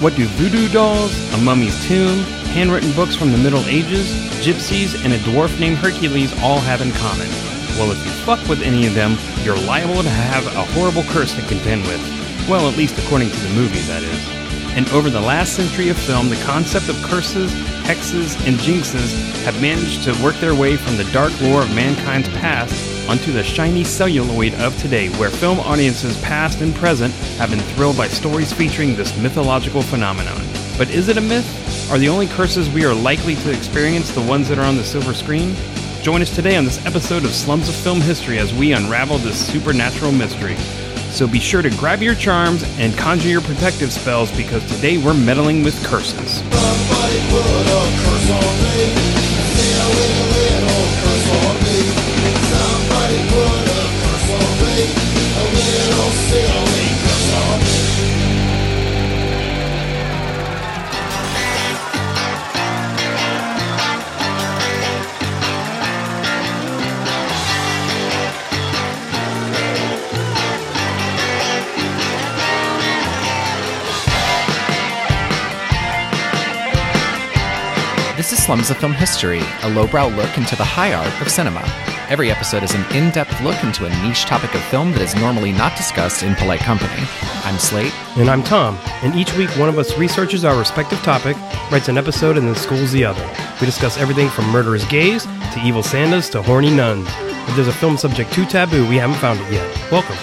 What do voodoo dolls, a mummy's tomb, handwritten books from the Middle Ages, gypsies, and a dwarf named Hercules all have in common? Well, if you fuck with any of them, you're liable to have a horrible curse to contend with. Well, at least according to the movies, that is. And over the last century of film, the concept of curses, hexes, and jinxes have managed to work their way from the dark lore of mankind's past onto the shiny celluloid of today, where film audiences past and present have been thrilled by stories featuring this mythological phenomenon. But is it a myth? Are the only curses we are likely to experience the ones that are on the silver screen? Join us today on this episode of Slums of Film History as we unravel this supernatural mystery. So be sure to grab your charms and conjure your protective spells because today we're meddling with curses. Slums of Film History, a lowbrow look into the high art of cinema. Every episode is an in depth look into a niche topic of film that is normally not discussed in polite company. I'm Slate. And I'm Tom, and each week one of us researches our respective topic, writes an episode, and then schools the other. We discuss everything from murderous gays to evil Santas to horny nuns. If there's a film subject too taboo, we haven't found it yet. Welcome.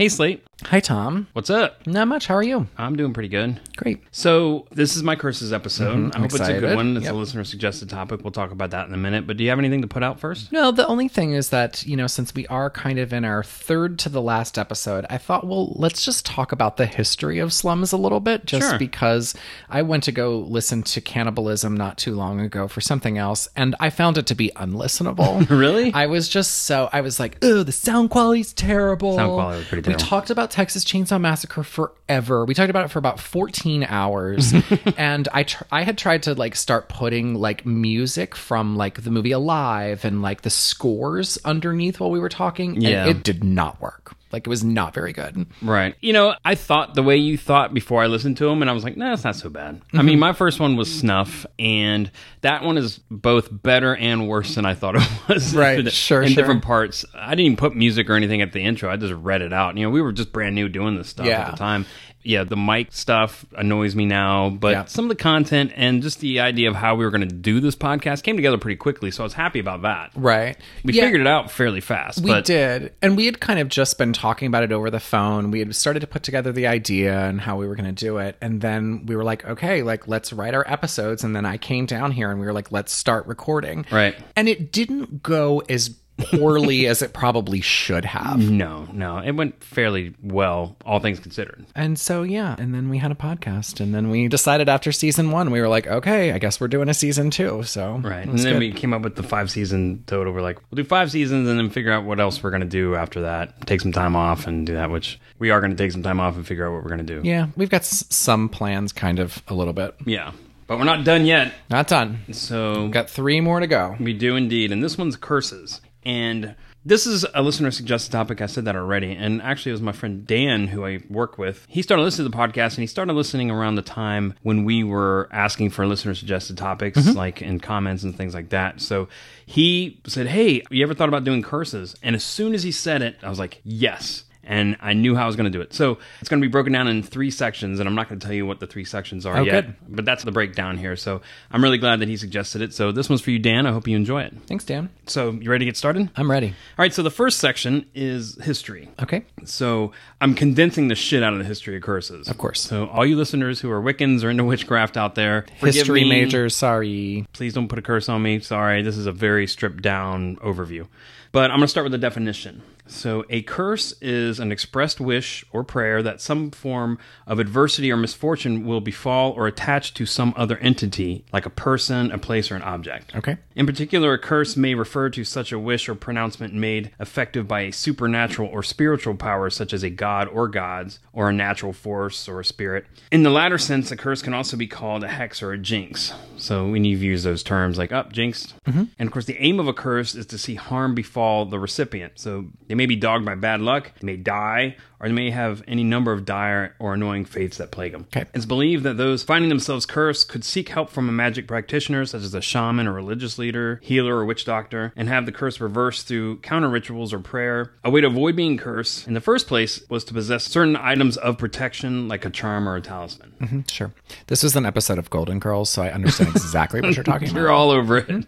Hey, Slate. Hi, Tom. What's up? Not much. How are you? I'm doing pretty good. Great. So, this is my curses episode. Mhm, I hope it's a good one. It's Yep. a listener suggested topic. We'll talk about that in a minute. But do you have anything to put out first? No, the only thing is that, you know, since we are kind of in our third to the last episode, I thought, well, let's just talk about the history of slums a little bit, just Sure. because I went to go listen to Cannibalism not too long ago for something else, and I found it to be unlistenable. Really? I was just so, I was like, oh, the sound quality's terrible. Sound quality was pretty We talked about Texas Chainsaw Massacre forever. We talked about it for about 14 hours. and I tr- I had tried to like start putting like music from like the movie Alive and like the scores underneath while we were talking. and Yeah. it did not work. Like it was not very good. Right. You know, I thought the way you thought before I listened to them, and I was like, nah, it's not so bad. I mean, mhm. my first one was Snuff, and that one is both better and worse than I thought it was. Right. Sure, In sure. different parts. I didn't even put music or anything at the intro. I just read it out. You know, we were just brand new doing this stuff Yeah. at the time. Yeah, the mic stuff annoys me now, but Yeah. some of the content and just the idea of how we were going to do this podcast came together pretty quickly. So I was happy about that. Right. We Yeah. figured it out fairly fast. We but did. And we had kind of just been talking about it over the phone. We had started to put together the idea and how we were going to do it. And then we were like, okay, like let's write our episodes. And then I came down here and we were like, let's start recording. Right. And it didn't go as poorly as it probably should have. No, no, it went fairly well, all things considered. And so, yeah. And then we had a podcast. And then we decided after season one, we were like, okay, I guess we're doing a season two. So, Right. And then good. we came up with the five season total. We're like, we'll do five seasons and then figure out what else we're going to do after that. Take some time off and do that, which we are going to take some time off and figure out what we're going to do. yeah, we've got s- some plans kind of a little bit. Yeah. But we're not done yet. Not done. So We've got three more to go. we do indeed. And this one's curses. And this is a listener suggested topic. I said that already. And actually, it was my friend Dan, who I work with. He started listening to the podcast and he started listening around the time when we were asking for listener suggested topics, mm-hmm. like in comments and things like that. So he said, Hey, you ever thought about doing curses? And as soon as he said it, I was like, Yes. And I knew how I was going to do it. So it's going to be broken down in three sections, and I'm not going to tell you what the three sections are Oh, yet. good. But that's the breakdown here. So I'm really glad that he suggested it. So this one's for you, Dan. I hope you enjoy it. Thanks, Dan. So, you ready to get started? I'm ready. All right, so the first section is history. Okay. So, I'm condensing the shit out of the history of curses. Of course. So, all you listeners who are Wiccans or into witchcraft out there, History me. majors, sorry. Please don't put a curse on me. Sorry, this is a very stripped down overview. But I'm going to start with the definition. So, a curse is an expressed wish or prayer that some form of adversity or misfortune will befall or attach to some other entity, like a person, a place, or an object. Okay. In particular, a curse may refer to such a wish or pronouncement made effective by a supernatural or spiritual power, such as a god or gods, or a natural force or a spirit. In the latter sense, a curse can also be called a hex or a jinx. So we need to use those terms like up, jinxed. Mm-hmm. And of course, the aim of a curse is to see harm befall the recipient. So they may be dogged by bad luck, they may die, or they may have any number of dire or annoying fates that plague them. Okay. It's believed that those finding themselves cursed could seek help from a magic practitioner, such as a shaman or religious leader, healer or witch doctor, and have the curse reversed through counter rituals or prayer. A way to avoid being cursed in the first place was to possess certain items of protection, like a charm or a talisman. Mm, Sure. This was an episode of Golden Girls, so I understand exactly what you're talking about. You're all over it.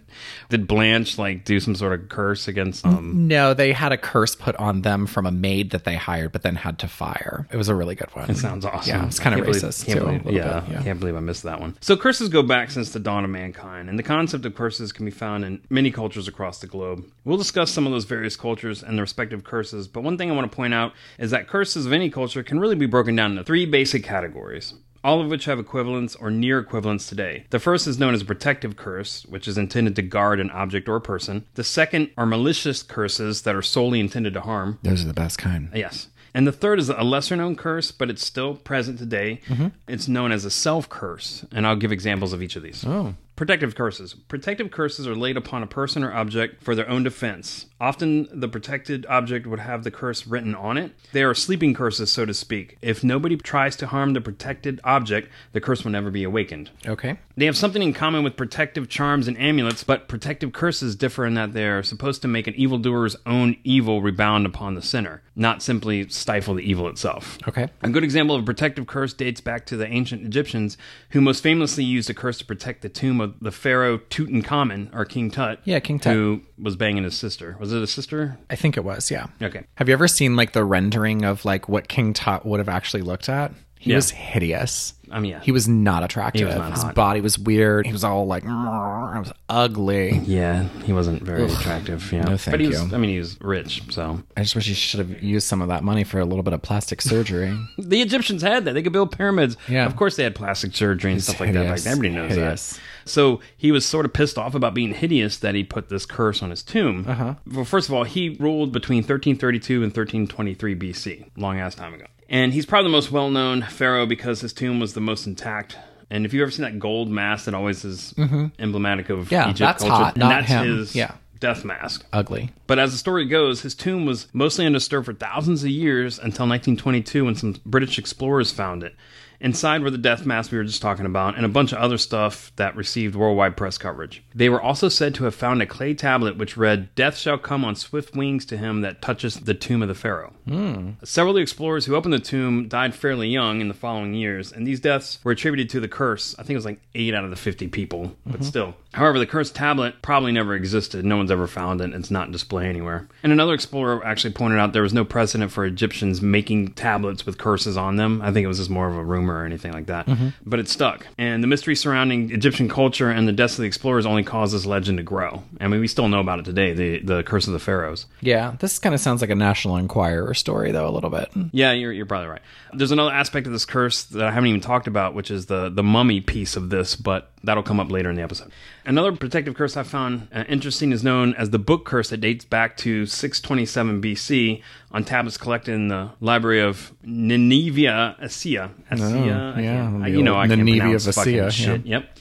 Did Blanche like do some sort of curse against um No, they had a curse put on them from a maid that they hired, but then had to fire. It was a really good one. It sounds awesome. Yeah, it's kind of can't believe- racist too. believe- yeah, bit, I can't believe I missed that one. So curses go back since the dawn of mankind, and the concept of curses can be found in many cultures across the globe. We'll discuss some of those various cultures and their respective curses, but one thing I want to point out is that curses of any culture can really be broken down into three basic categories. All of which have equivalents or near equivalents today. The first is known as a protective curse, which is intended to guard an object or person. The second are malicious curses that are solely intended to harm. Those are the best kind. Yes. And the third is a lesser known curse, but it's still present today. Mm-hmm. It's known as a self curse. And I'll give examples of each of these. Oh. Protective curses. Protective curses are laid upon a person or object for their own defense. Often the protected object would have the curse written on it. They are sleeping curses, so to speak. If nobody tries to harm the protected object, the curse will never be awakened. Okay. They have something in common with protective charms and amulets, but protective curses differ in that they are supposed to make an evildoer's own evil rebound upon the sinner, not simply stifle the evil itself. Okay. A good example of a protective curse dates back to the ancient Egyptians, who most famously used a curse to protect the tomb of the pharaoh Tutankhamun, or King Tut. Yeah, King Tut. Who was banging his sister. Was it a sister? I think it was, yeah. Okay. Have you ever seen like the rendering of like what King Tut would have actually looked at? He Yeah. was hideous. I mean, yeah. He was not attractive. Was not His hot. body was weird. He was all like, it was ugly. yeah, he wasn't very attractive. Yeah. No, thank but he was, you. I mean, he was rich, so. I just wish he should have used some of that money for a little bit of plastic surgery. The Egyptians had that. They could build pyramids. Yeah. Of course, they had plastic surgery and stuff like that. Like everybody knows Hideous. that. So he was sort of pissed off about being hideous that he put this curse on his tomb. Uh-huh. Well, first of all, he ruled between 1332 and 1323 BC, long ass time ago. And he's probably the most well known pharaoh because his tomb was the most intact. And if you've ever seen that gold mask that always is emblematic of Yeah, Egypt that's culture, hot, and that's him. his Yeah. death mask. ugly. But as the story goes, his tomb was mostly undisturbed for thousands of years until 1922 when some British explorers found it. Inside were the death masks we were just talking about and a bunch of other stuff that received worldwide press coverage. They were also said to have found a clay tablet which read, Death shall come on swift wings to him that touches the tomb of the Pharaoh. Hmm. Several of the explorers who opened the tomb died fairly young in the following years, and these deaths were attributed to the curse. I think it was like 8 out of the 50 people, but mm-hmm. still. However, the cursed tablet probably never existed. No one's ever found it. It's not in display anywhere. And another explorer actually pointed out there was no precedent for Egyptians making tablets with curses on them. I think it was just more of a rumor or anything like that. Mm-hmm. But it stuck. And the mystery surrounding Egyptian culture and the deaths of the explorers only caused this legend to grow. I mean, we still know about it today the, the curse of the pharaohs. Yeah, this kind of sounds like a National Enquirer story, though, a little bit. Yeah, you're, you're probably right. There's another aspect of this curse that I haven't even talked about, which is the, the mummy piece of this, but that'll come up later in the episode. Another protective curse I found uh, interesting is known as the book curse that dates back to 627 BC on tablets collected in the library of Nineveh Assia. Assia? I yeah, you know, I can't Nineveh pronounce of fucking Assia, shit. Yep.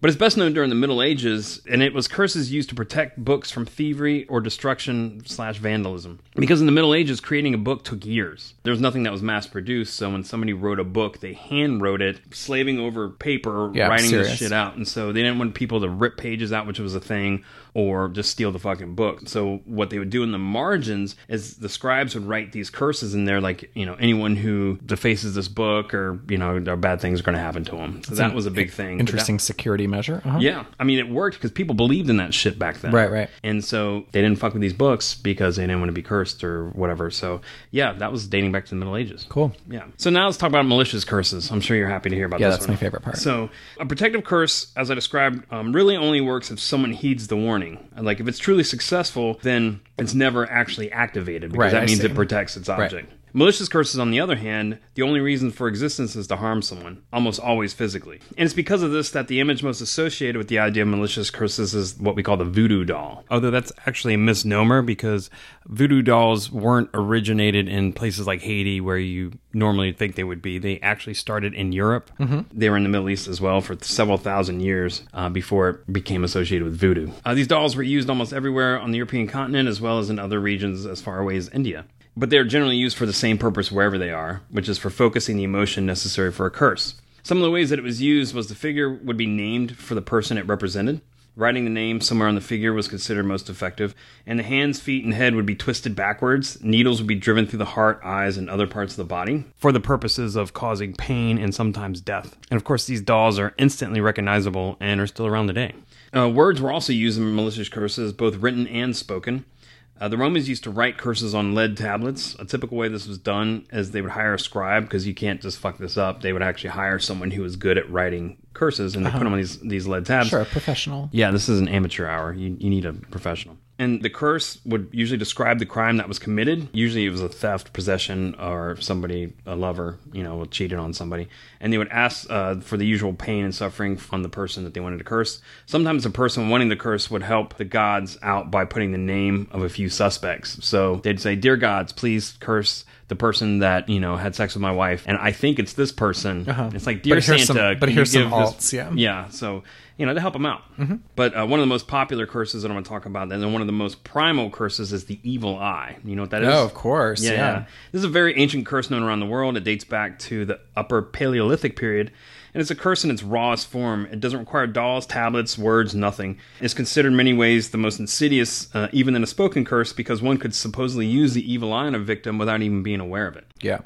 But it's best known during the Middle Ages, and it was curses used to protect books from thievery or destruction slash vandalism. Because in the Middle Ages, creating a book took years. There was nothing that was mass produced, so when somebody wrote a book, they hand wrote it, slaving over paper, Yeah, writing this shit out. And so they didn't want people to rip pages out, which was a thing, or just steal the fucking book. So what they would do in the margins is the scribes would write these curses in there, like, you know, anyone who defaces this book or, you know, bad things are going to happen to them. So that was a big thing. But that- Interesting security measure. Uh-huh. Yeah, I mean, it worked because people believed in that shit back then. Right, right. And so they didn't fuck with these books because they didn't want to be cursed or whatever. So yeah, that was dating back to the Middle Ages. Cool. Yeah. So now let's talk about malicious curses. I'm sure you're happy to hear about Yeah, this. that's one. my favorite part. So a protective curse, as I described, um, really only works if someone heeds the warning. Like if it's truly successful, then it's never actually activated because Right, that I means see. it protects its object. Malicious curses, on the other hand, the only reason for existence is to harm someone, almost always physically. And it's because of this that the image most associated with the idea of malicious curses is what we call the voodoo doll. Although that's actually a misnomer because voodoo dolls weren't originated in places like Haiti where you normally think they would be. They actually started in Europe. They were in the Middle East as well for several thousand years uh, before it became associated with voodoo. Uh, these dolls were used almost everywhere on the European continent as well as in other regions as far away as India but they're generally used for the same purpose wherever they are, which is for focusing the emotion necessary for a curse. Some of the ways that it was used was the figure would be named for the person it represented. Writing the name somewhere on the figure was considered most effective, and the hands, feet, and head would be twisted backwards. Needles would be driven through the heart, eyes, and other parts of the body for the purposes of causing pain and sometimes death. And of course, these dolls are instantly recognizable and are still around today. Uh, words were also used in malicious curses, both written and spoken. Uh, the Romans used to write curses on lead tablets. A typical way this was done is they would hire a scribe because you can't just fuck this up. They would actually hire someone who was good at writing curses and they put them on these these lead tabs. Sure, a professional. Yeah, this is an amateur hour. You, you need a professional. And the curse would usually describe the crime that was committed. Usually it was a theft, possession, or somebody, a lover, you know, cheated on somebody. And they would ask uh, for the usual pain and suffering on the person that they wanted to curse. Sometimes the person wanting the curse would help the gods out by putting the name of a few suspects. So they'd say, Dear gods, please curse the person that, you know, had sex with my wife. And I think it's this person. It's like, Dear But Santa, some- but here's some give this- alts, yeah. yeah, so you know to help them out. But uh, one of the most popular curses that I'm going to talk about, and then one of the most primal curses, is the evil eye. You know what that is? Oh, of course. Yeah, Yeah. yeah. This is a very ancient curse known around the world. It dates back to the Upper Paleolithic period, and it's a curse in its rawest form. It doesn't require dolls, tablets, words, nothing. It's considered in many ways the most insidious, uh, even than a spoken curse, because one could supposedly use the evil eye on a victim without even being aware of it. Yeah.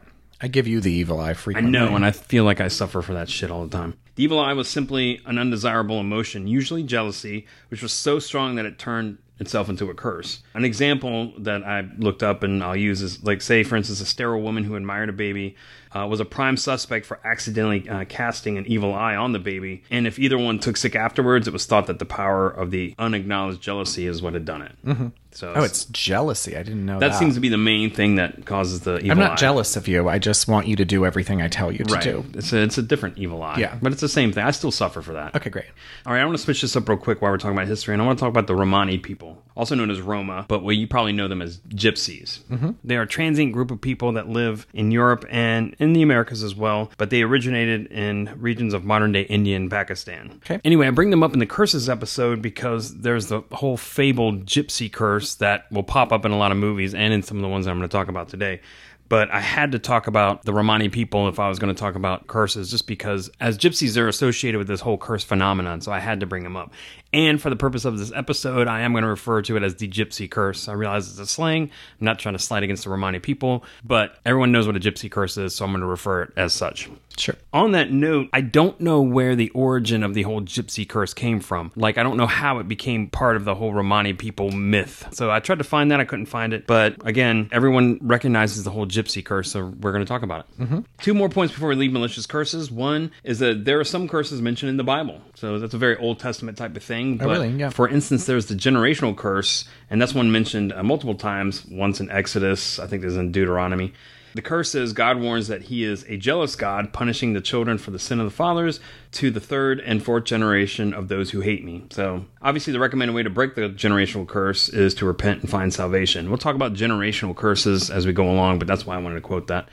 I give you the evil eye I know, and I feel like I suffer for that shit all the time. The evil eye was simply an undesirable emotion, usually jealousy, which was so strong that it turned itself into a curse. An example that I looked up and I'll use is like, say, for instance, a sterile woman who admired a baby uh, was a prime suspect for accidentally uh, casting an evil eye on the baby. And if either one took sick afterwards, it was thought that the power of the unacknowledged jealousy is what had done it. Mm-hmm. So Oh, it's jealousy. I didn't know that. that seems to be the main thing that causes the evil eye. I'm not eye. jealous of you. I just want you to do everything I tell you to Right. do. It's a, it's a different evil eye. Yeah. But it's the same thing. I still suffer for that. Okay, great. All right, I want to switch this up real quick while we're talking about history, and I want to talk about the Romani people, also known as Roma, but well, you probably know them as gypsies. Mm-hmm. They are a transient group of people that live in Europe and in the Americas as well, but they originated in regions of modern day India and Pakistan. Okay. Anyway, I bring them up in the curses episode because there's the whole fabled gypsy curse that will pop up in a lot of movies and in some of the ones I'm going to talk about today. But I had to talk about the Romani people if I was going to talk about curses, just because as gypsies, they're associated with this whole curse phenomenon. So I had to bring them up. And for the purpose of this episode, I am going to refer to it as the gypsy curse. I realize it's a slang. I'm not trying to slide against the Romani people, but everyone knows what a gypsy curse is, so I'm going to refer it as such. Sure. On that note, I don't know where the origin of the whole gypsy curse came from. Like, I don't know how it became part of the whole Romani people myth. So I tried to find that, I couldn't find it. But again, everyone recognizes the whole gypsy curse, so we're going to talk about it. Mm-hmm. Two more points before we leave malicious curses. One is that there are some curses mentioned in the Bible. So that's a very Old Testament type of thing. But really? Yeah. for instance, there's the generational curse, and that's one mentioned uh, multiple times. Once in Exodus, I think there's in Deuteronomy. The curse is God warns that he is a jealous God, punishing the children for the sin of the fathers to the third and fourth generation of those who hate me. So, obviously, the recommended way to break the generational curse is to repent and find salvation. We'll talk about generational curses as we go along, but that's why I wanted to quote that.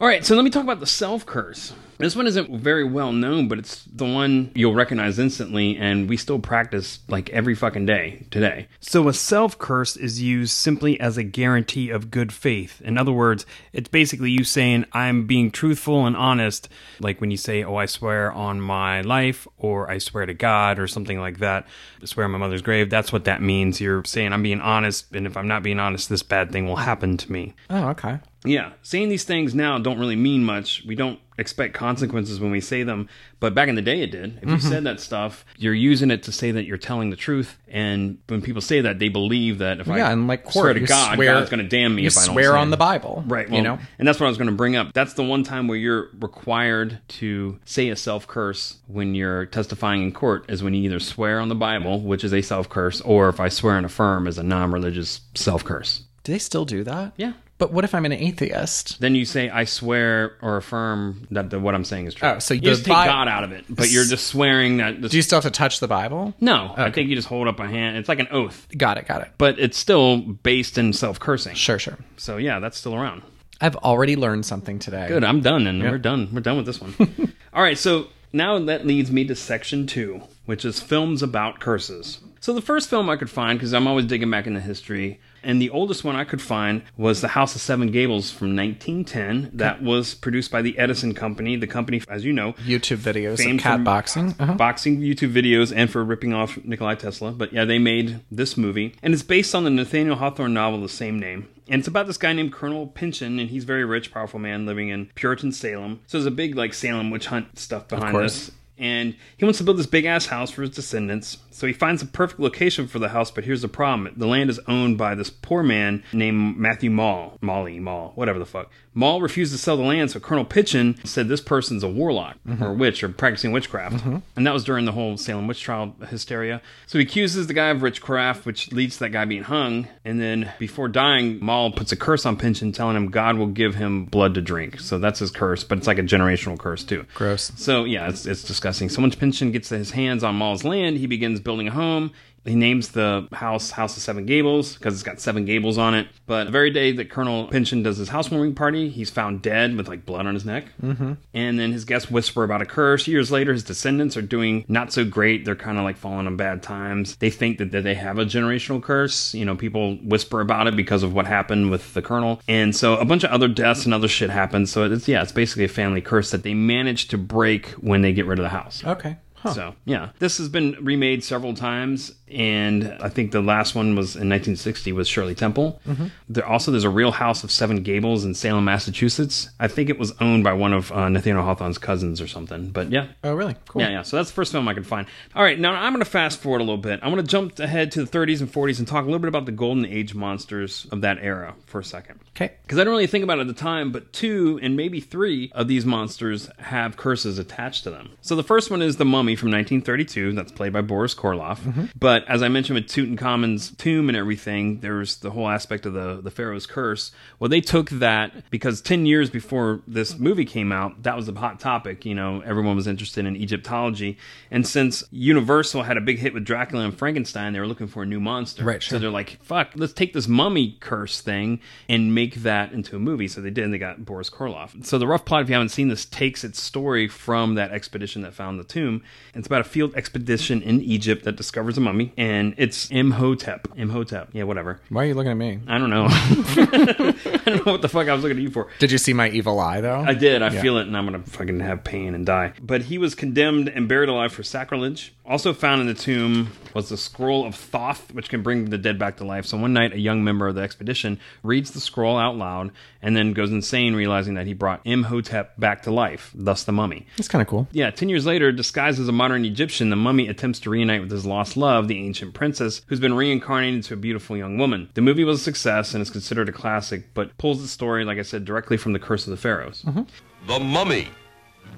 All right, so let me talk about the self curse. This one isn't very well known, but it's the one you'll recognize instantly, and we still practice like every fucking day today. So, a self curse is used simply as a guarantee of good faith. In other words, it's basically you saying, I'm being truthful and honest. Like when you say, Oh, I swear on my life, or I swear to God, or something like that. I swear on my mother's grave. That's what that means. You're saying, I'm being honest, and if I'm not being honest, this bad thing will happen to me. Oh, okay. Yeah, saying these things now don't really mean much. We don't expect consequences when we say them, but back in the day it did. If you mm-hmm. said that stuff, you're using it to say that you're telling the truth, and when people say that, they believe that if I Yeah, and like swear to God, swear- God's going to damn me You if I don't swear on it. the Bible, Right. you Well, know. and that's what I was going to bring up. That's the one time where you're required to say a self curse when you're testifying in court is when you either swear on the Bible, which is a self curse, or if I swear and affirm as a non religious self curse. Do they still do that? Yeah. But what if I'm an atheist? Then you say, I swear or affirm that the, what I'm saying is true. Oh, so you just take Bi- God out of it, but you're just swearing that. This, Do you still have to touch the Bible? no, I think you just hold up a hand. It's like an oath, Got it, got it. but it's still based in self cursing. Sure, sure. So yeah, that's still around. I've already learned something today. Good, I'm done, and we're done. We're done with this one. All right, so now that leads me to section two, which is films about curses. So the first film I could find, because I'm always digging back into history, and the oldest one I could find was The House of Seven Gables from 1910. That was produced by the Edison Company, the company, as you know, YouTube videos famed of cat boxing. Uh-huh. boxing YouTube videos and for ripping off Nikolai Tesla. But yeah, they made this movie, and it's based on the Nathaniel Hawthorne novel the same name. And it's about this guy named Colonel Pynchon, and he's a very rich, powerful man living in Puritan Salem. So there's a big like Salem witch hunt stuff behind this. And he wants to build this big ass house for his descendants. So he finds a perfect location for the house, but here's the problem. The land is owned by this poor man named Matthew Maule. Molly, Mall, whatever the fuck. Mall refused to sell the land, so Colonel Pitchin said this person's a warlock mm-hmm. or a witch or practicing witchcraft. Mm-hmm. And that was during the whole Salem witch trial hysteria. So he accuses the guy of witchcraft, which leads to that guy being hung. And then before dying, Mall puts a curse on Pynchon, telling him God will give him blood to drink. So that's his curse, but it's like a generational curse too. Gross. So yeah, it's, it's disgusting. So once Pynchon gets his hands on Maule's land, he begins building a home. He names the house House of Seven Gables because it's got seven gables on it. But the very day that Colonel Pynchon does his housewarming party, he's found dead with like blood on his neck. Mm-hmm. And then his guests whisper about a curse. Years later, his descendants are doing not so great. They're kind of like falling on bad times. They think that, that they have a generational curse. You know, people whisper about it because of what happened with the Colonel. And so a bunch of other deaths and other shit happens. So it's, yeah, it's basically a family curse that they manage to break when they get rid of the house. Okay. Huh. So yeah, this has been remade several times, and I think the last one was in 1960 was Shirley Temple. There also there's a Real House of Seven Gables in Salem, Massachusetts. I think it was owned by one of uh, Nathaniel Hawthorne's cousins or something. But yeah. Oh, really? Cool. Yeah, yeah. So that's the first film I could find. All right, now I'm going to fast forward a little bit. I'm going to jump ahead to the 30s and 40s and talk a little bit about the golden age monsters of that era for a second. Okay. Because I didn't really think about it at the time, but two and maybe three of these monsters have curses attached to them. So the first one is the Mummy from 1932, that's played by Boris Karloff. Mm-hmm. But as I mentioned with Tutankhamun's tomb and everything, there's the whole aspect of the the Pharaoh's curse. Well, they took that because 10 years before this movie came out, that was a hot topic. You know, everyone was interested in Egyptology, and since Universal had a big hit with Dracula and Frankenstein, they were looking for a new monster. Right, So they're like, fuck, let's take this mummy curse thing and make that into a movie. So they did, and they got Boris Karloff. So the rough plot, if you haven't seen this, takes its story from that expedition that found the tomb. It's about a field expedition in Egypt that discovers a mummy, and it's Imhotep. Imhotep. Yeah, whatever. Why are you looking at me? I don't know. I don't know what the fuck I was looking at you for. Did you see my evil eye though? I did. I feel it, and I'm gonna fucking have pain and die. But he was condemned and buried alive for sacrilege. Also found in the tomb was the scroll of Thoth, which can bring the dead back to life. So one night, a young member of the expedition reads the scroll out loud and then goes insane, realizing that he brought Imhotep back to life, thus the mummy. It's kind of cool. Yeah, 10 years later, disguised as a modern Egyptian, the mummy attempts to reunite with his lost love, the ancient princess, who's been reincarnated into a beautiful young woman. The movie was a success and is considered a classic, but pulls the story, like I said, directly from the Curse of the Pharaohs. Mm-hmm. The mummy.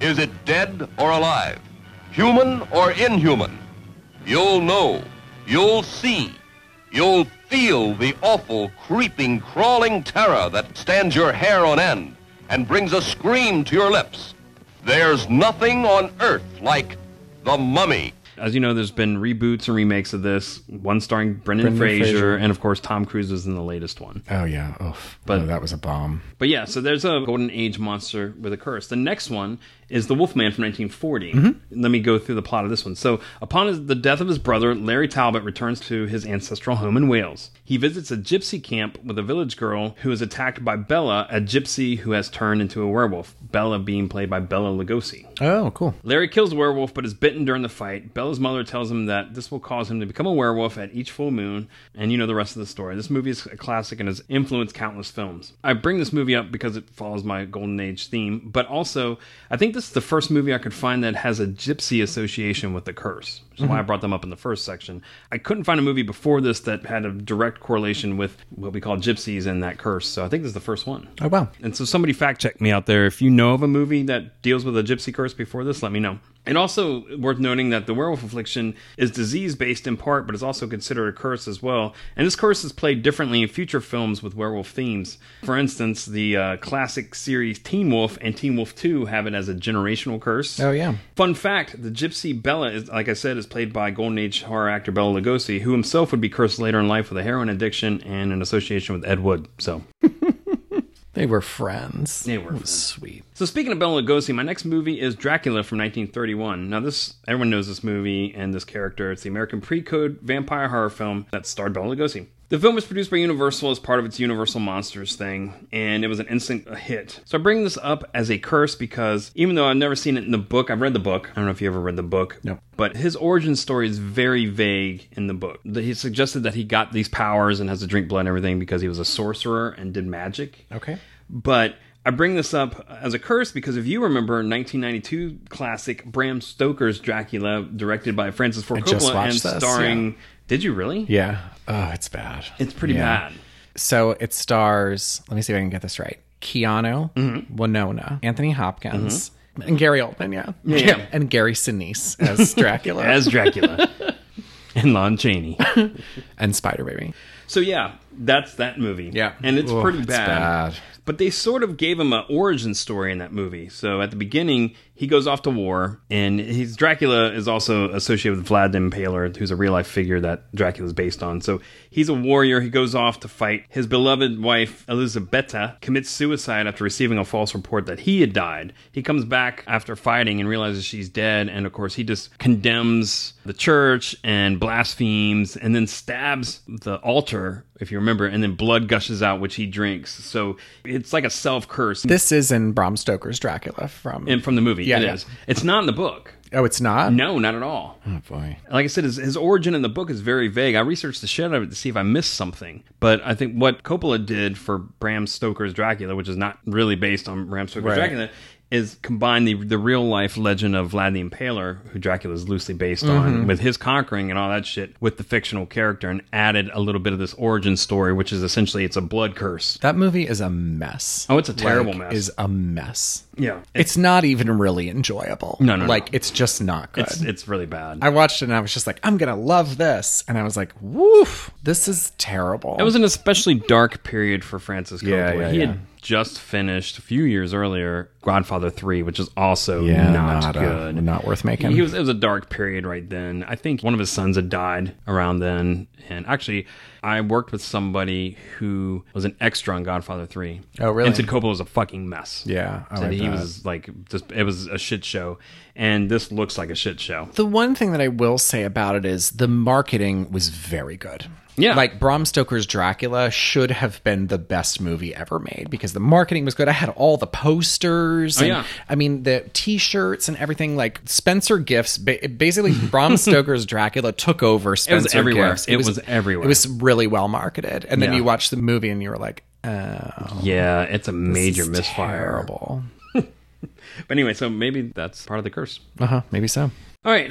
Is it dead or alive? Human or inhuman? You'll know. You'll see. You'll feel the awful, creeping, crawling terror that stands your hair on end and brings a scream to your lips. There's nothing on earth like the mummy. As you know, there's been reboots and remakes of this, one starring Brendan, Brendan Fraser, Fraser. and of course Tom Cruise was in the latest one. Oh yeah. Oh, But- but that was a bomb. But yeah, so there's a golden age monster with a curse. The next one is the Wolfman from 1940. Mm-hmm. Let me go through the plot of this one. So, upon his, the death of his brother, Larry Talbot returns to his ancestral home in Wales. He visits a gypsy camp with a village girl who is attacked by Bela, a gypsy who has turned into a werewolf. Bela being played by Bela Lugosi. Oh, cool. Larry kills the werewolf but is bitten during the fight. Bela's mother tells him that this will cause him to become a werewolf at each full moon, and you know the rest of the story. This movie is a classic and has influenced countless films. I bring this movie up because it follows my Golden Age theme, but also I think this is the first movie I could find that has a gypsy association with the curse, which is why I mhm. brought them up in the first section. I couldn't find a movie before this that had a direct correlation with what we call gypsies and that curse, so I think this is the first one. Oh wow. And so somebody fact check me out there. If you know of a movie that deals with a gypsy curse before this, let me know. And also worth noting that the werewolf affliction is disease based in part, but is also considered a curse as well. And this curse is played differently in future films with werewolf themes. For instance, the uh, classic series Teen Wolf and Teen Wolf 2 have it as a generational curse. Oh yeah. Fun fact: the gypsy Bela is, like I said, is played by Golden Age horror actor Bela Lugosi, who himself would be cursed later in life with a heroin addiction and an association with Ed Wood. So, They were friends. They were It was friends. Sweet. so speaking of Bela Lugosi, my next movie is Dracula from 1931. Now, this everyone knows this movie and this character. It's the American pre-code vampire horror film that starred Bela Lugosi. The film was produced by Universal as part of its Universal Monsters thing, and it was an instant hit. So I bring this up as a curse because even though I've never seen it in the book, I've read the book. I don't know if you ever read the book. No. But his origin story is very vague in the book. He suggested that he got these powers and has to drink blood and everything because he was a sorcerer and did magic. Okay. But I bring this up as a curse because if you remember 1992 classic Bram Stoker's Dracula, directed by Francis Ford I Coppola and watched this, starring. Did you really? Yeah. Oh, it's bad. It's pretty Yeah. bad. So it stars. Let me see if I can get this right. Keanu, Mm-hmm. Winona, Anthony Hopkins, and Gary Oldman. Yeah. Yeah. And Gary Sinise as Dracula As Dracula. and Lon Chaney. and Spider Baby. So yeah, that's that movie. Yeah. and it's Ugh, pretty it's bad. bad. But they sort of gave him an origin story in that movie. So at the beginning, he goes off to war, and he's Dracula is also associated with Vlad the Impaler, who's a real life figure that Dracula is based on. So he's a warrior. He goes off to fight. His beloved wife Elizabetta commits suicide after receiving a false report that he had died. He comes back after fighting and realizes she's dead, and of course he just condemns the church and blasphemes, and then stabs the altar. If you remember, and then blood gushes out, which he drinks. So it's like a self curse. This is in Bram Stoker's Dracula from. And from the movie, Yeah, it yeah. is. It's not in the book. oh, it's not. No, not at all. Oh boy. Like I said, his, his origin in the book is very vague. I researched the shit out of it to see if I missed something. But I think what Coppola did for Bram Stoker's Dracula, which is not really based on Bram Stoker's. Dracula, is combine the the real life legend of Vlad the Impaler, who Dracula is loosely based on, mm-hmm. with his conquering and all that shit, with the fictional character, and added a little bit of this origin story, which is essentially it's a blood curse. That movie is a mess. Oh, it's a terrible Like, mess. Is a mess. Yeah, It's not even really enjoyable. No, no, no. Like it's just not good. it's it's really bad. I watched it and I was just like, I'm gonna love this, and I was like, woof, this is terrible. It was an especially dark period for Francis Coppola. Yeah, yeah, he yeah. had just finished a few years earlier Godfather 3, which is also yeah, not, not, uh, good. not worth making. He was, it was a dark period right then. I think one of his sons had died around then. And actually, I worked with somebody who was an extra on Godfather 3. Oh, really? And said Coppola was a fucking mess. Yeah, oh, Said I he bet. was like, just, it was a shit show. And this looks like a shit show. The one thing that I will say about it is the marketing was very good. Yeah. Like Bram Stoker's Dracula should have been the best movie ever made because the marketing was good. I had all the posters. and, Oh, yeah. I mean, the t shirts and everything. Like Spencer Gifts, basically, Bram Stoker's Dracula took over Spencer it was everywhere. Gifts. It was everywhere. It was really well marketed. And then Yeah. you watch the movie and you were like, oh, Yeah, it's a major misfire. Terrible. But anyway, so maybe that's part of the curse. Uh huh. Maybe so. All right.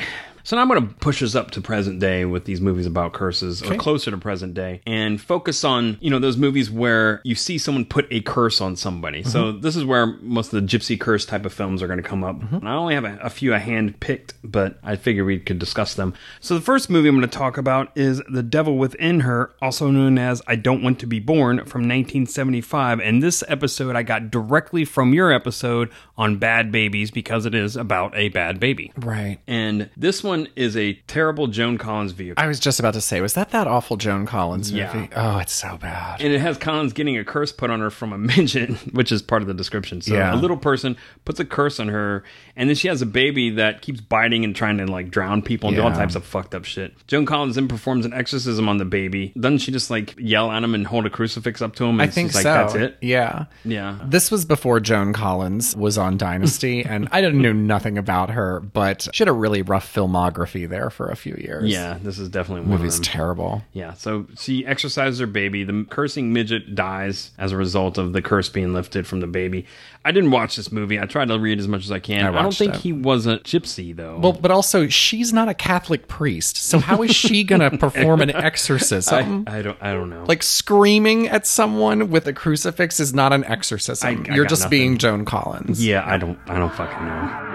So now I'm going to push us up to present day with these movies about curses, or closer to present day, and focus on you know those movies where you see someone put a curse on somebody. So mm-hmm. this is where most of the gypsy curse type of films are going to come up. And I only have a, a few I hand picked, but I figure we could discuss them. So the first movie I'm going to talk about is The Devil Within Her, also known as I Don't Want to Be Born, from 1975. And this episode I got directly from your episode on bad babies because it is about a bad baby. Right. And this one is a terrible Joan Collins vehicle. I was just about to say, was that that awful Joan Collins movie? Yeah. Oh, it's so bad. and it has Collins getting a curse put on her from a midget, which is part of the description. So Yeah. a little person puts a curse on her, and then she has a baby that keeps biting and trying to like drown people and do all types of fucked up shit. Joan Collins then performs an exorcism on the baby. Doesn't she just like yell at him and hold a crucifix up to him? And I think so. like that's it. Yeah. Yeah. This was before Joan Collins was on Dynasty, and I didn't know nothing about her, but she had a really rough filmography there for a few years. Yeah, this is definitely one movie's of them. terrible. Yeah, so she exercises her baby. The cursing midget dies as a result of the curse being lifted from the baby. I didn't watch this movie. I tried to read as much as I can. I I, don't think it. he was a gypsy though. Well, but also she's not a Catholic priest, so how is she going to perform an exorcism? I, I don't. I don't know. like screaming at someone with a crucifix is not an exorcism. I- I You're just nothing. being Joan Collins. yeah, I don't. I don't fucking know.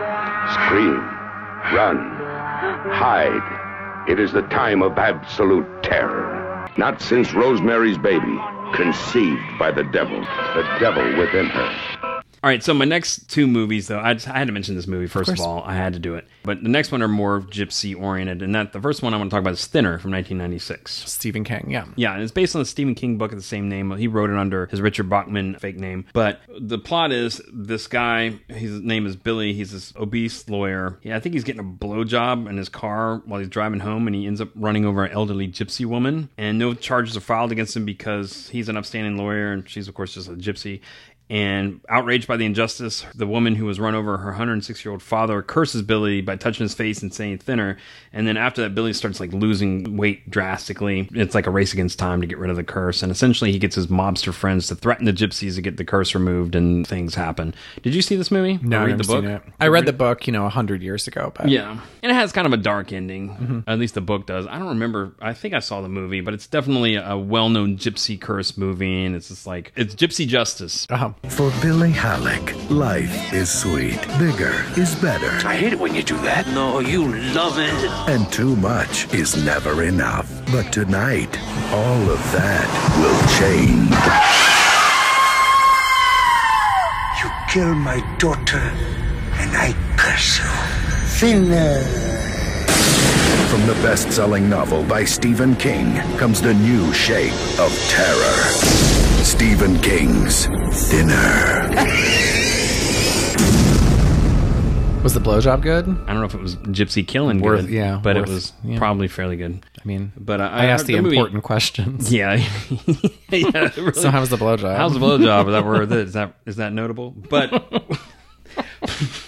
Scream, run, hide. It is the time of absolute terror. Not since Rosemary's baby, conceived by the devil, the devil within her. All right, so my next two movies, though, I, just, I had to mention this movie first of, all. I had to do it, but the next one are more gypsy oriented, and that the first one I want to talk about is Thinner from 1996. Stephen King, yeah. Yeah, and it's based on the Stephen King book of the same name. He wrote it under his Richard Bachman fake name. But the plot is this guy, his name is Billy. He's this obese lawyer. Yeah, I think he's getting a blowjob in his car while he's driving home, and he ends up running over an elderly gypsy woman. And no charges are filed against him because he's an upstanding lawyer, and she's, of course, just a gypsy. And outraged by the injustice, the woman who was run over her 106 year old father curses Billy by touching his face and saying thinner. And then after that, Billy starts like losing weight drastically. It's like a race against time to get rid of the curse. And essentially, he gets his mobster friends to threaten the gypsies to get the curse removed, and things happen. Did you see this movie? No, Or I read never the book? seen it. I read the book, you know, a hundred years ago, but Yeah, and it has kind of a dark ending. At least the book does. I don't remember. I think I saw the movie, but it's definitely a well-known gypsy curse movie, and it's just like it's gypsy justice. Uh-huh. For Billy Halleck, life is sweet. Bigger is better. I hate it when you do that. No, you love it. And too much is never enough. But tonight, all of that will change. You killed my daughter, and I curse you. Thinner. From the best selling novel by Stephen King comes the new shape of terror. Stephen King's Thinner. Was the blowjob good? I don't know if it was gypsy killing Worth- good, yeah, but worth- it was yeah. probably fairly good. I mean, But uh, I, asked the, movie- important questions. Yeah, yeah. really. So how was the blowjob? How's the blowjob? Is that worth it? Is that is that notable? But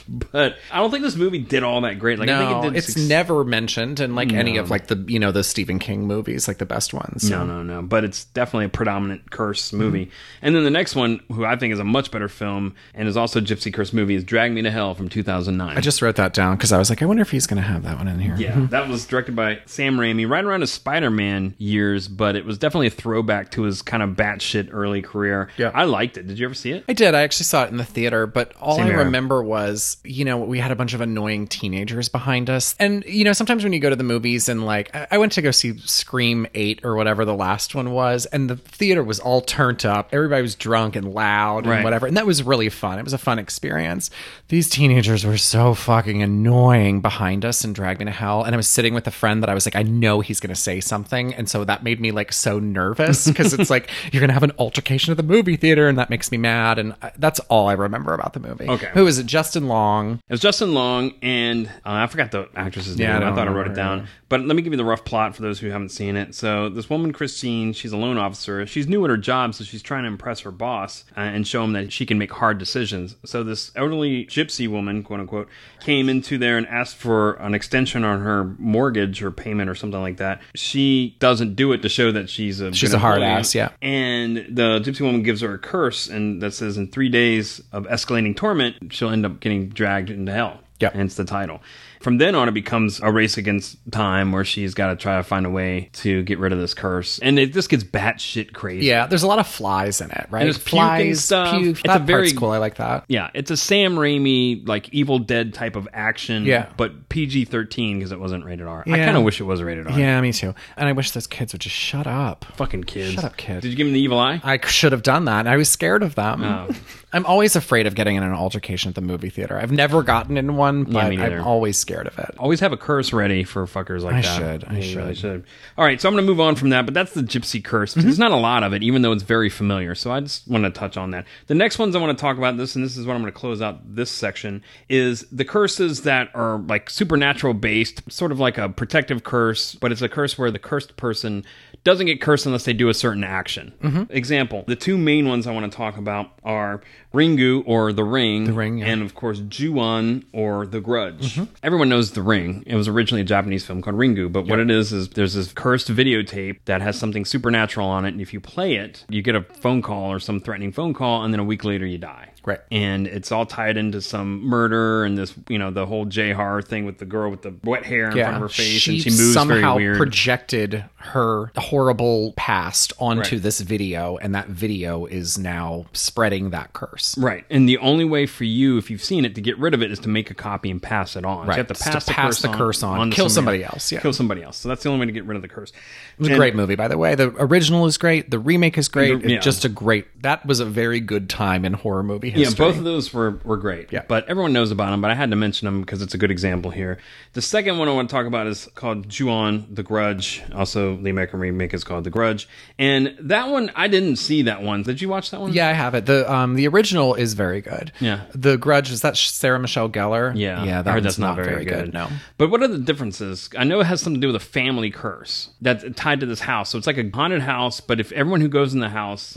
but I don't think this movie did all that great. Like I think it did. it's suc- never mentioned in like any of like the you know the Stephen King movies, like the best ones. No, no, no. But it's definitely a predominant curse mm-hmm. movie. And then the next one, who I think is a much better film and is also a Gypsy Curse movie, is Drag Me to Hell from 2009. I just wrote that down because I was like, I wonder if he's going to have that one in here. yeah, that was directed by Sam Raimi right around his Spider Man years, but it was definitely a throwback to his kind of batshit early career. Yeah. I liked it. Did you ever see it? I did. I actually saw it in the theater, but all Same I here. remember was, you know, we had a bunch of annoying teenagers behind us. And, you know, sometimes when you go to the movies and like, I I went to go see Scream 8 or whatever the last one was, and the theater was all turned up. Everybody was drunk and loud and Right. whatever. And that was really fun. It was a fun experience. These teenagers were so fucking annoying behind us and dragged me to hell. And I was sitting with a friend that I was like, I know he's going to say something. And so that made me like so nervous because it's like, you're going to have an altercation at the movie theater and that makes me mad. And I, that's all I remember about the movie. Okay. Who is it? Justin Long. It was Justin Long, and uh, I forgot the actress's Yeah, name. I I, don't thought I wrote it down. But let me give you the rough plot for those who haven't seen it. So, this woman, Christine, she's a loan officer. She's new at her job, so she's trying to impress her boss uh, and show him that she can make hard decisions. So, this elderly gypsy woman, quote unquote, came into there and asked for an extension on her mortgage or payment or something like that. She doesn't do it to show that she's a She's a hard employee. ass, yeah. And the gypsy woman gives her a curse, and that says in three days of escalating torment, she'll end up getting dragged into hell. Yep. Hence the title. From then on, it becomes a race against time where she's got to try to find a way to get rid of this curse. And it just gets batshit crazy. Yeah, there's a lot of flies in it, right? And there's flies, stuff. puke. It's that a very- cool. I like that. Yeah, it's a Sam Raimi, like Evil Dead type of action. Yeah. But PG 13 because it wasn't rated R. I Yeah. kind of wish it was rated R. Yeah, me too. And I wish those kids would just shut up. Fucking kids. Shut up, kid. Did you give him the evil eye? I should have done that. I was scared of them. Oh. I'm always afraid of getting in an altercation at the movie theater. I've never gotten in one, but me neither. I'm always scared of it. always have a curse ready for fuckers like I that. should, I you should. really should. All right, so I'm going to move on from that, but that's the gypsy curse. There's mm-hmm. not a lot of it, even though it's very familiar. So I just want to touch on that. The next ones I want to talk about this, and this is what I'm going to close out this section, is the curses that are like supernatural based, sort of like a protective curse, but it's a curse where the cursed person doesn't get cursed unless they do a certain action. Mm-hmm. Example: the two main ones I want to talk about are Ringu or The Ring, The Ring, yeah. and of course Ju-on or The Grudge. Mm-hmm. Everyone knows The Ring. It was originally a Japanese film called Ringu, but what it is is there's this cursed videotape that has something supernatural on it, and if you play it, you get a phone call or some threatening phone call, and then a week later you die. Right. And it's all tied into some murder and this, you know, the whole J horror thing with the girl with the wet hair in front of her face, she, and she moves somehow projected her horrible past onto Right. this video, and that video is now spreading that curse. Right. And the only way for you, if you've seen it, to get rid of it is to make a copy and pass it on. So Right. you have to It's to pass, the, pass curse the curse on. onto Kill somebody else, yeah. Kill somebody else. So that's the only way to get rid of the curse. It was a great movie, by the way. The original is great. The remake is great. The- yeah. It's just a great. That was a very good time in horror movie Yeah, both of those were, were great. Yeah. But everyone knows about them, but I had to mention them because it's a good example here. The second one I want to talk about is called Ju-on, The Grudge. Also, the American remake is called The Grudge. And that one, I didn't see that one. Did you watch that one? Yeah, I have it. The um the original is very good. Yeah. The Grudge is that Sarah Michelle Gellar. Yeah, yeah. I That that's not, very, good. No. But what are the differences? I know it has something to do with a family curse that's tied to this house. So it's like a haunted house, but if everyone who goes in the house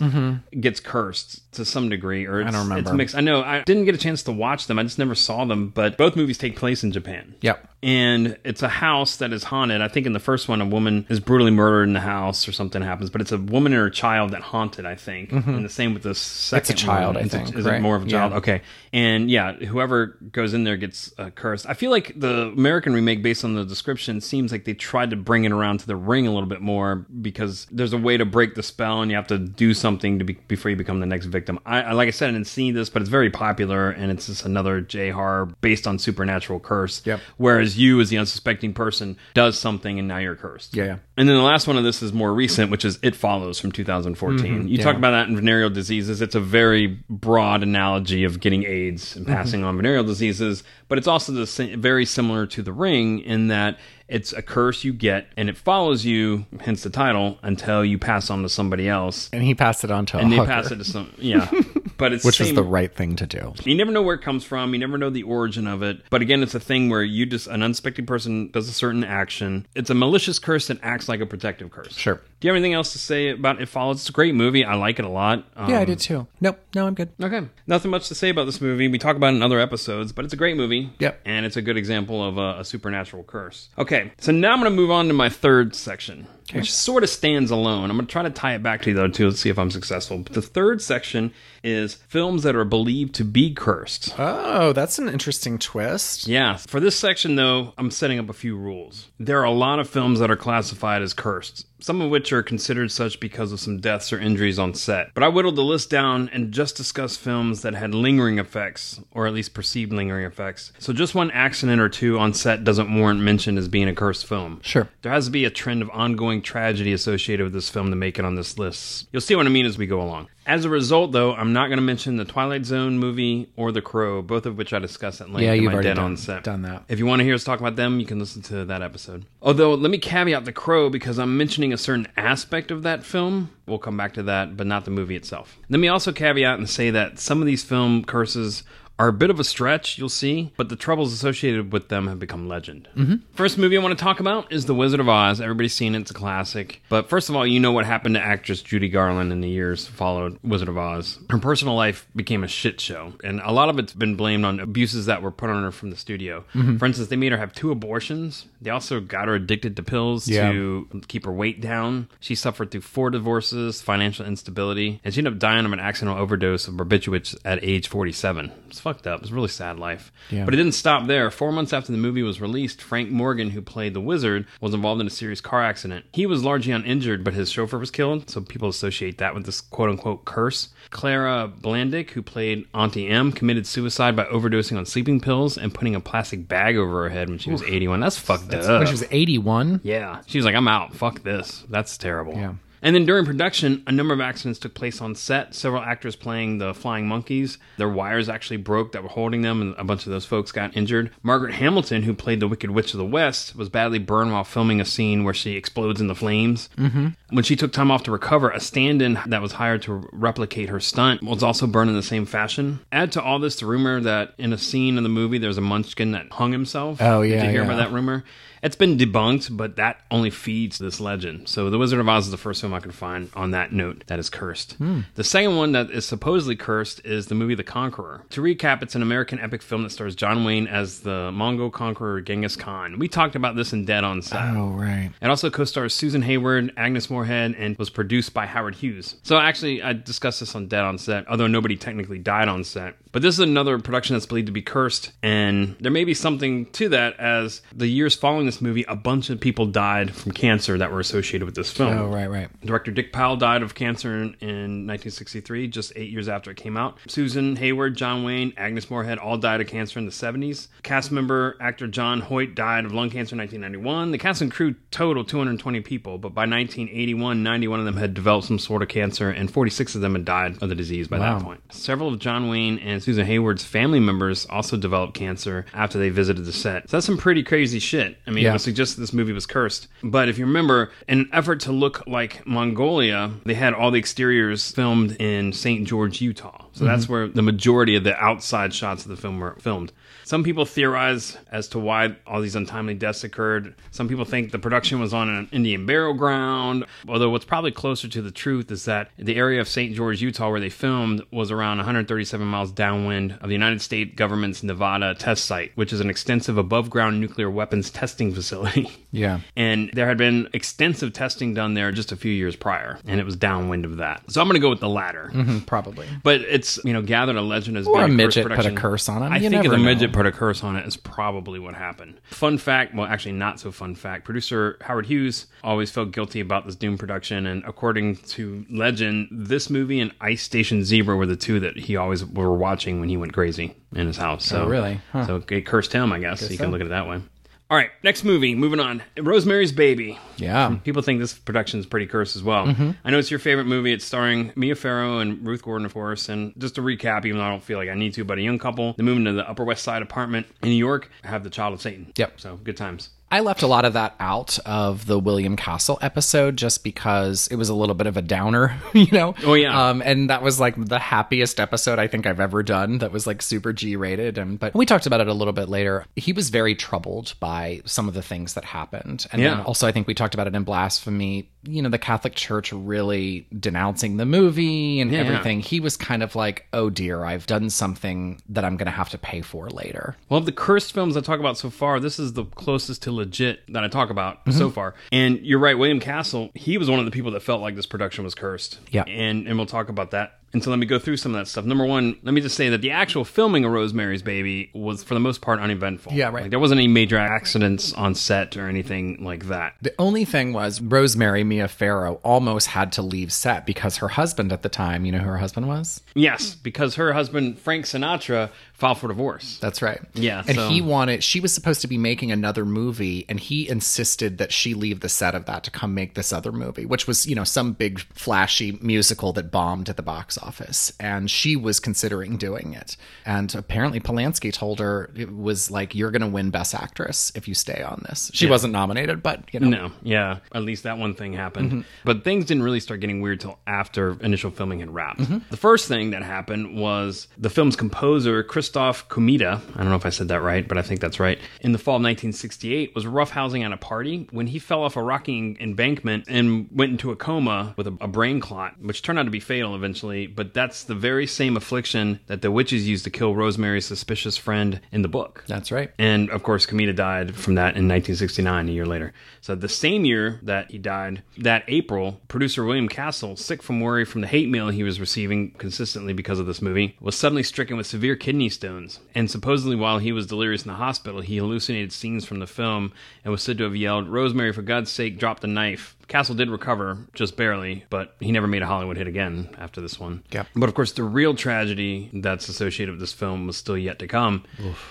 gets cursed to some degree, or it's, don't remember. It's. I know I didn't get a chance to watch them. I just never saw them. But both movies take place in Japan. Yep. And it's a house that is haunted. I think in the first one, a woman is brutally murdered in the house or something happens, but it's a woman and her child that haunted, I think. And the same with the second child, one. I It's a- think, Is it right? more of a child? Yeah. Okay. And yeah, whoever goes in there gets uh, cursed. I feel like the American remake, based on the description, seems like they tried to bring it around to the ring a little bit more because there's a way to break the spell and you have to do something to be, before you become the next victim. I, I like I said, I didn't see this, but it's very popular and it's just another J horror based on supernatural curse. Yep. Whereas you, as the unsuspecting person, does something and now you're cursed. Yeah, yeah. And then the last one of this is more recent, which is It Follows from 2014. you Mm-hmm. yeah. talk about that in venereal diseases. It's a very broad analogy of getting AIDS and passing on venereal diseases, but it's also the very similar to The Ring in that it's a curse you get and it follows you, hence the title, until you pass on to somebody else. And he passed it on to And they pass it to some, yeah. But it's which same- the right thing to do. you never know where it comes from. You never know the origin of it. But again, it's a thing where you just an unsuspecting person does a certain action. It's a malicious curse that acts like a protective curse. Sure. Do you have anything else to say about It Follows? It's a great movie. I like it a lot. Um, Yeah, I did too. Nope, no, I'm good. Okay. Nothing much to say about this movie. We talk about it in other episodes, but it's a great movie. Yep. And it's a good example of a, a supernatural curse. Okay. So now I'm going to move on to my third section, which sort of stands alone. I'm going to try to tie it back to the other two. Let's see if I'm successful. But the third section is films that are believed to be cursed. Oh, that's an interesting twist. Yeah. For this section, though, I'm setting up a few rules. There are a lot of films that are classified as cursed, some of which are considered such because of some deaths or injuries on set. But I whittled the list down and just discussed films that had lingering effects, or at least perceived lingering effects. So just one accident or two on set doesn't warrant mention as being a cursed film. Sure. There has to be a trend of ongoing tragedy associated with this film to make it on this list. You'll see what I mean as we go along. As a result, though, I'm not going to mention the Twilight Zone movie or The Crow, both of which I discuss at length Yeah, you've my already Dead done- on Set. done that. If you want to hear us talk about them, you can listen to that episode. Although, let me caveat The Crow because I'm mentioning a certain aspect of that film. We'll come back to that, but not the movie itself. Let me also caveat and say that some of these film curses are a bit of a stretch, you'll see, but the troubles associated with them have become legend. Mm-hmm. First movie I want to talk about is The Wizard of Oz. Everybody's seen it, it's a classic. But first of all, you know what happened to actress Judy Garland in the years followed Wizard of Oz. Her personal life became a shit show, and a lot of it's been blamed on abuses that were put on her from the studio. For instance, they made her have two abortions. They also got her addicted to pills Yeah. to keep her weight down. She suffered through four divorces, financial instability, and she ended up dying of an accidental overdose of barbiturates at age 47. It's fucked up. It's a really sad life. Yeah. But it didn't stop there. Four months after the movie was released, Frank Morgan, who played the wizard, was involved in a serious car accident. He was largely uninjured, but his chauffeur was killed, so people associate that with this quote unquote curse. Clara Blandick, who played Auntie M, committed suicide by overdosing on sleeping pills and putting a plastic bag over her head when she was 81. That's fucked up. When she was 81. Yeah. She was like, I'm out. Fuck this. That's terrible. Yeah. And then during production, a number of accidents took place on set. Several actors playing the flying monkeys. Their wires actually broke that were holding them, and a bunch of those folks got injured. Margaret Hamilton, who played the Wicked Witch of the West, was badly burned while filming a scene where she explodes in the flames. Mm-hmm. When she took time off to recover, a stand in that was hired to replicate her stunt was also burned in the same fashion. Add to all this the rumor that in a scene in the movie, there's a munchkin that hung himself. Oh, yeah. Did you hear yeah. about that rumor? It's been debunked, but that only feeds this legend. So, The Wizard of Oz is the first film I could find on that note that is cursed. Hmm. The second one that is supposedly cursed is the movie The Conqueror. To recap, it's an American epic film that stars John Wayne as the Mongol conqueror Genghis Khan. We talked about this in Dead on Set. Oh, right. It also co-stars Susan Hayward, Agnes Moorehead, and was produced by Howard Hughes. So actually, I discussed this on Dead on Set, although nobody technically died on set. But this is another production that's believed to be cursed, and there may be something to that. As the years following this movie, a bunch of people died from cancer that were associated with this film. Oh, right, right. Director Dick Powell died of cancer in, in 1963, just eight years after it came out. Susan Hayward, John Wayne, Agnes Moorehead all died of cancer in the 70s. Cast member actor John Hoyt died of lung cancer in 1991. The cast and crew total 220 people, but by 1981, 91 of them had developed some sort of cancer, and 46 of them had died of the disease by Wow. that point. Several of John Wayne and Susan Hayward's family members also developed cancer after they visited the set. So that's some pretty crazy shit. I mean, Yeah. it would suggest that this movie was cursed. But if you remember, in an effort to look like Mongolia, they had all the exteriors filmed in St. George, Utah. So mm-hmm. that's where the majority of the outside shots of the film were filmed. Some people theorize as to why all these untimely deaths occurred. Some people think the production was on an Indian burial ground. Although what's probably closer to the truth is that the area of St. George, Utah, where they filmed, was around 137 miles downwind of the United States government's Nevada test site, which is an extensive above ground nuclear weapons testing facility. Yeah. And there had been extensive testing done there just a few years prior, and it was downwind of that. So I'm going to go with the latter. Mm-hmm, probably. But it's you know gathered a legend as Or being a midget put a curse on it. I You think the know. midget put a curse on it is probably what happened. Fun fact, well, actually not so fun fact. Producer Howard Hughes always felt guilty about this Doom production, and according to legend, this movie and Ice Station Zebra were the two that he always were watching when he went crazy in his house. So Oh, really? Huh. So it cursed him, I guess. you so. can look at it that way. All right, next movie. Moving on. Rosemary's Baby. Yeah. People think this production is pretty cursed as well. Mm-hmm. I know it's your favorite movie. It's starring Mia Farrow and Ruth Gordon, of course. And just to recap, even though I don't feel like I need to, but a young couple, they move into the Upper West Side apartment in New York, have the child of Satan. Yep. So good times. I left a lot of that out of the William Castle episode just because it was a little bit of a downer, you know? Oh, yeah. Um, and that was like the happiest episode I think I've ever done that was like super G rated. And but we talked about it a little bit later. He was very troubled by some of the things that happened. And Yeah. then also I think we talked about it in Blasphemy, you know, the Catholic Church really denouncing the movie and Yeah. everything. He was kind of like, oh dear, I've done something that I'm gonna have to pay for later. Well, of the cursed films I talk about so far, this is the closest to legit that I talk about Mm-hmm. so far. And you're right, William Castle, he was one of the people that felt like this production was cursed. Yeah. And and we'll talk about that. And so let me go through some of that stuff. Number one, let me just say that the actual filming of Rosemary's Baby was for the most part uneventful. Yeah, right. Like, there wasn't any major accidents on set or anything like that. The only thing was Rosemary Mia Farrow almost had to leave set because her husband at the time, you know who her husband was? Yes, because her husband Frank Sinatra filed for divorce. That's right. Yeah, And so- he wanted she was supposed to be making another movie and he insisted that she leave the set of that to come make this other movie, which was, you know, some big flashy musical that bombed at the box office. And she was considering doing it. And apparently Polanski told her it was like you're going to win best actress if you stay on this. She wasn't nominated, but you know. No, yeah. At least that one thing happened. Mm-hmm. But things didn't really start getting weird till after initial filming had wrapped. Mm-hmm. The first thing that happened was the film's composer, Christoph Komeda, I don't know if I said that right, but I think that's right, in the fall of 1968 was roughhousing at a party when he fell off a rocky embankment and went into a coma with a, a brain clot, which turned out to be fatal eventually. But that's the very same affliction that the witches used to kill Rosemary's suspicious friend in the book. That's right. And of course, Komeda died from that in 1969, a year later. So the same year that he died, that April, producer William Castle, sick from worry from the hate mail he was receiving consistently because of this movie, was suddenly stricken with severe kidney stones. And supposedly, while he was delirious in the hospital, he hallucinated scenes from the film and was said to have yelled, "Rosemary, for God's sake, drop the knife." Castle did recover, just barely, but he never made a Hollywood hit again after this one. But of course, the real tragedy that's associated with this film was still yet to come.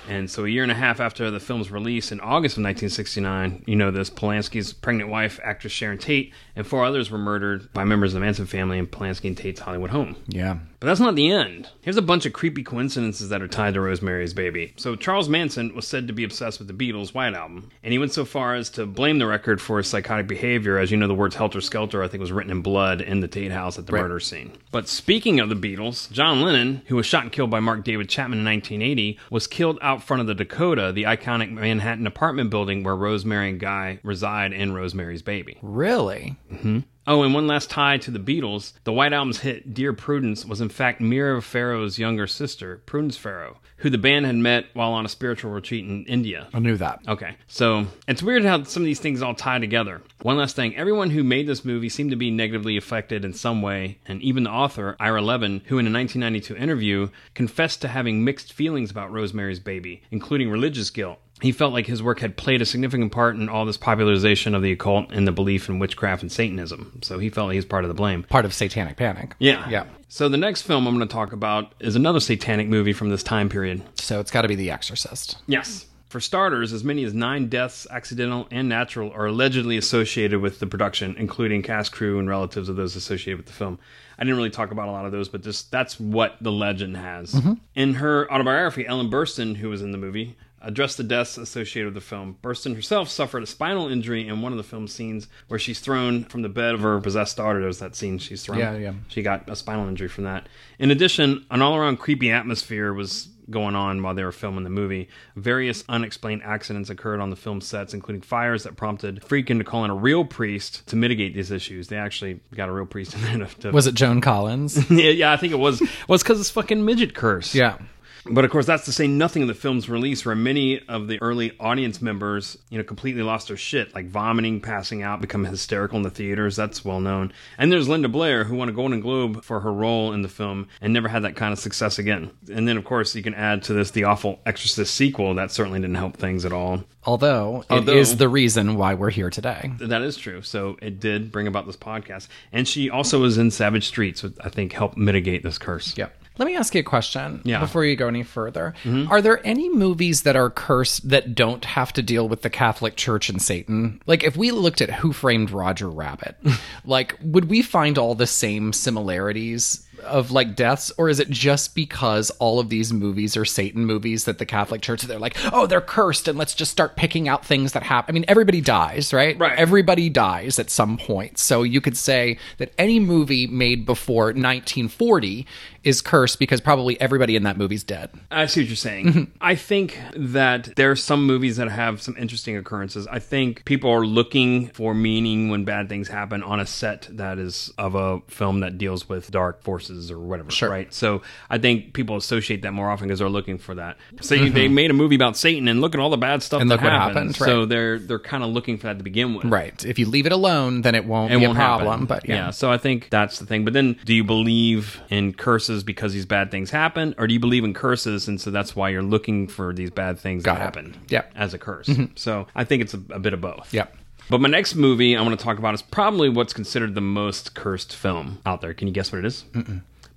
And so, a year and a half after the film's release in August of 1969, you know this Polanski's pregnant wife, actress Sharon Tate, and four others were murdered by members of the Manson family in Polanski and Tate's Hollywood home. Yeah. But that's not the end. Here's a bunch of creepy coincidences that are tied to Rosemary's Baby. So, Charles Manson was said to be obsessed with the Beatles' White Album, and he went so far as to blame the record for his psychotic behavior. As you know, the words helter skelter, I think, was written in blood in the Tate house at the Right. murder scene. But speaking of the Beatles, John Lennon, who was shot and killed by Mark David Chapman in 1980, was killed out front of the Dakota, the iconic Manhattan apartment building where Rosemary and Guy reside in Rosemary's Baby. Really? Mm-hmm. Oh, and one last tie to the Beatles. The White Album's hit Dear Prudence was in fact Mia Farrow's younger sister, Prudence Farrow, who the band had met while on a spiritual retreat in India. I knew that. Okay, so it's weird how some of these things all tie together. One last thing everyone who made this movie seemed to be negatively affected in some way, and even the author, Ira Levin, who in a 1992 interview confessed to having mixed feelings about Rosemary's Baby, including religious guilt. He felt like his work had played a significant part in all this popularization of the occult and the belief in witchcraft and Satanism, so he felt he was part of the blame. Part of Satanic Panic. Yeah. Yeah. So the next film I'm going to talk about is another satanic movie from this time period. So it's got to be The Exorcist. Yes. For starters, as many as nine deaths, accidental and natural, are allegedly associated with the production, including cast, crew, and relatives of those associated with the film. I didn't really talk about a lot of those, but just that's what the legend has. Mm-hmm. In her autobiography, Ellen Burstyn, who was in the movie, addressed the deaths associated with the film. Burstyn herself suffered a spinal injury in one of the film scenes where she's thrown from the bed of her possessed daughter. There's that scene she's thrown. Yeah, yeah. She got a spinal injury from that. In addition, an all around creepy atmosphere was going on while they were filming the movie. Various unexplained accidents occurred on the film sets, including fires that prompted Friedkin to call in a real priest to mitigate these issues. They actually got a real priest in there to. to Was it Joan Collins? yeah, yeah, I think it was. It's because it's fucking midget curse. yeah. But of course, that's to say nothing of the film's release, where many of the early audience members, you know, completely lost their shit, like vomiting, passing out, become hysterical in the theaters. That's well known. And there's Linda Blair, who won a Golden Globe for her role in the film and never had that kind of success again. And then, of course, you can add to this the awful Exorcist sequel. That certainly didn't help things at all. Although it Although- is the reason why we're here today. That is true. So it did bring about this podcast. And she also was in Savage Streets, which I think helped mitigate this curse. Yep. Let me ask you a question Yeah. before you go any further. Are there any movies that are cursed that don't have to deal with the Catholic Church and Satan? Like, if we looked at Who Framed Roger Rabbit, like, would we find all the same similarities of like deaths, or is it just because all of these movies are Satan movies that the Catholic Church they're like, oh, they're cursed, and let's just start picking out things that happen? I mean, everybody dies, right? Right. Everybody dies at some point. So you could say that any movie made before 1940 is cursed because probably everybody in that movie's dead. I see what you're saying. Mm-hmm. I think that there are some movies that have some interesting occurrences. I think people are looking for meaning when bad things happen on a set that is of a film that deals with dark forces or whatever. Sure. Right. So I think people associate that more often because they're looking for that. So you they mm-hmm. made a movie about Satan and look at all the bad stuff And that look what happened. happened, So they're they're kind of looking for that to begin with. Right. If you leave it alone, then it won't It be won't a problem. happen. But yeah. so I think that's the thing. But then, do you believe in curses because these bad things happen, or do you believe in curses and so that's why you're looking for these bad things Got that it. happened? Yep. as a curse. Mm-hmm. So I think it's a, a bit of both. Yep. But my next movie I want to talk about is probably what's considered the most cursed film out there. Can you guess what it is?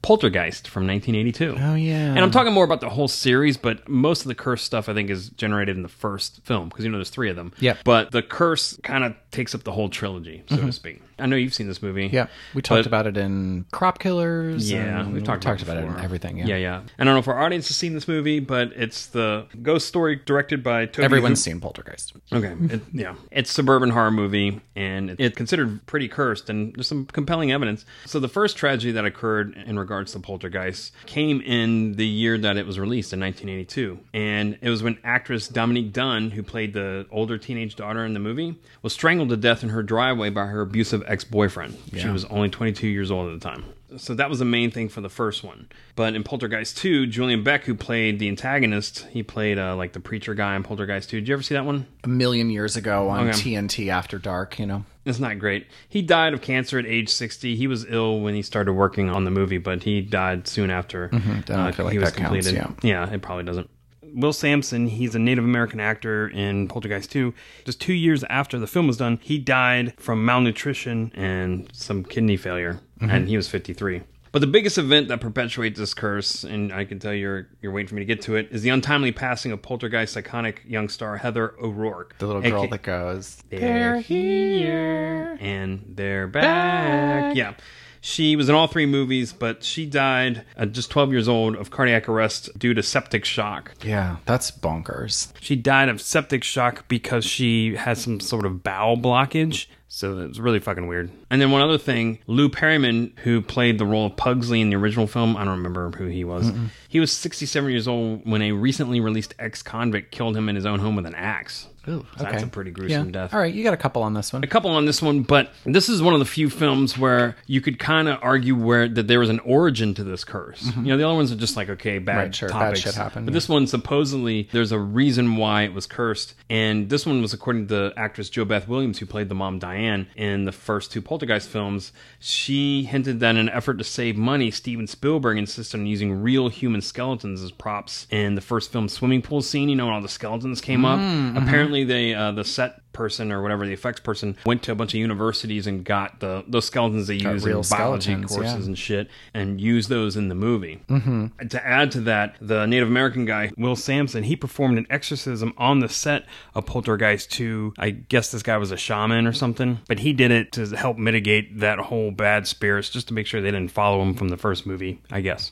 Poltergeist from 1982. Oh, yeah. And I'm talking more about the whole series, but most of the curse stuff I think is generated in the first film because you know there's three of them. Yeah. But the curse kind of takes up the whole trilogy, so to speak. I know you've seen this movie. Mm-hmm. Yeah. We talked about it in Crop Killers. Yeah, and we've talked, talked about, about, it in everything. Yeah. yeah, yeah. I don't know if our audience has seen this movie, but it's the ghost story directed by Tobe. Everyone's Hooper. seen Poltergeist. Okay, it, yeah, it's suburban horror movie, and it- it's considered pretty cursed, and there's some compelling evidence. So the first tragedy that occurred in regards to Poltergeist came in the year that it was released in 1982, and it was when actress Dominique Dunne, who played the older teenage daughter in the movie, was strangled to death in her driveway by her abusive ex-boyfriend. She was only 22 years old at the time. So that was the main thing for the first one. But in Poltergeist 2, Julian Beck, who played the antagonist, he played uh, like the preacher guy in Poltergeist 2. Did you ever see that one? A million years ago on Okay. TNT After Dark, you know. It's not great. He died of cancer at age 60. He was ill when he started working on the movie, but he died soon after uh, I don't feel like he was that counts, completed. yeah, it probably doesn't. Will Sampson, he's a Native American actor in Poltergeist 2. Just two years after the film was done, he died from malnutrition and some kidney failure, Mm-hmm. and he was 53. But the biggest event that perpetuates this curse, and I can tell you're you're waiting for me to get to it, is the untimely passing of Poltergeist iconic young star Heather O'Rourke, The little girl that goes, they're here and they're back. Yeah. She was in all three movies, but she died at just 12 years old of cardiac arrest due to septic shock. Yeah, that's bonkers. She died of septic shock because she had some sort of bowel blockage. So it's really fucking weird. And then one other thing, Lou Perryman, who played the role of Pugsley in the original film, I don't remember who he was. He was 67 years old when a recently released ex-convict killed him in his own home with an axe. Ooh, So That's a pretty gruesome death. All right, you got a couple on this one. A couple on this one, but this is one of the few films where you could kind of argue where that there was an origin to this curse. You know, the other ones are just like okay, bad Mm-hmm. Right, sure, bad topics. shit happened, But yeah. this one supposedly there's a reason why it was cursed, and this one was according to the actress JoBeth Williams, who played the mom Diane in the first two Poltergeist films. She hinted that in an effort to save money, Steven Spielberg insisted on using real human skeletons as props in the first film swimming pool scene. You know, when all the skeletons came up. Mm-hmm. Apparently, they uh, the set person or whatever the effects person went to a bunch of universities and got the those skeletons they use in biology courses yeah. and shit and used those in the movie. Mm-hmm. To add to that, the Native American guy Will Sampson he performed an exorcism on the set of Poltergeist 2. I guess this guy was a shaman or something, but he did it to help mitigate that whole bad spirits, just to make sure they didn't follow him from the first movie. I guess.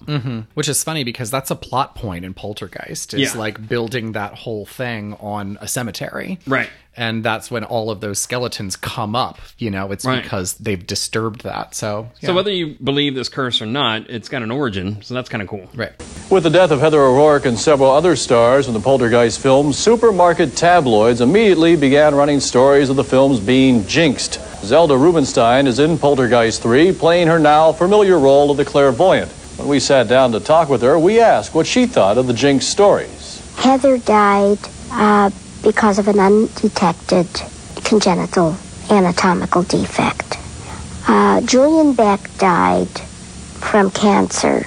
Which is funny because that's a plot point in Poltergeist. Is Yeah. like building that whole thing on a cemetery. Right. And that's when all of those skeletons come up. You know, it's Right. because they've disturbed that. So, So whether you believe this curse or not, it's got an origin, so that's kind of cool. right. With the death of Heather O'Rourke and several other stars in the Poltergeist film, supermarket tabloids immediately began running stories of the films being jinxed. Zelda Rubinstein is in Poltergeist 3, playing her now familiar role of the clairvoyant. When we sat down to talk with her, we asked what she thought of the jinx stories. Heather died uh, because of an undetected congenital anatomical defect. Uh, Julian Beck died from cancer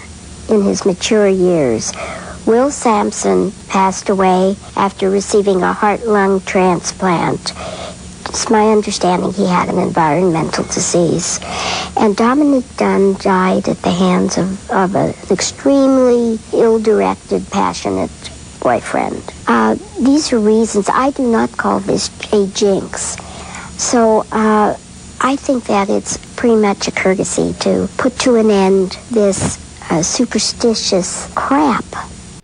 in his mature years. Will Sampson passed away after receiving a heart lung transplant. It's my understanding he had an environmental disease. And Dominic Dunne died at the hands of, of an extremely ill directed, passionate boyfriend. Uh, these are reasons I do not call this a jinx. So uh, I think that it's pretty much a courtesy to put to an end this uh, superstitious crap.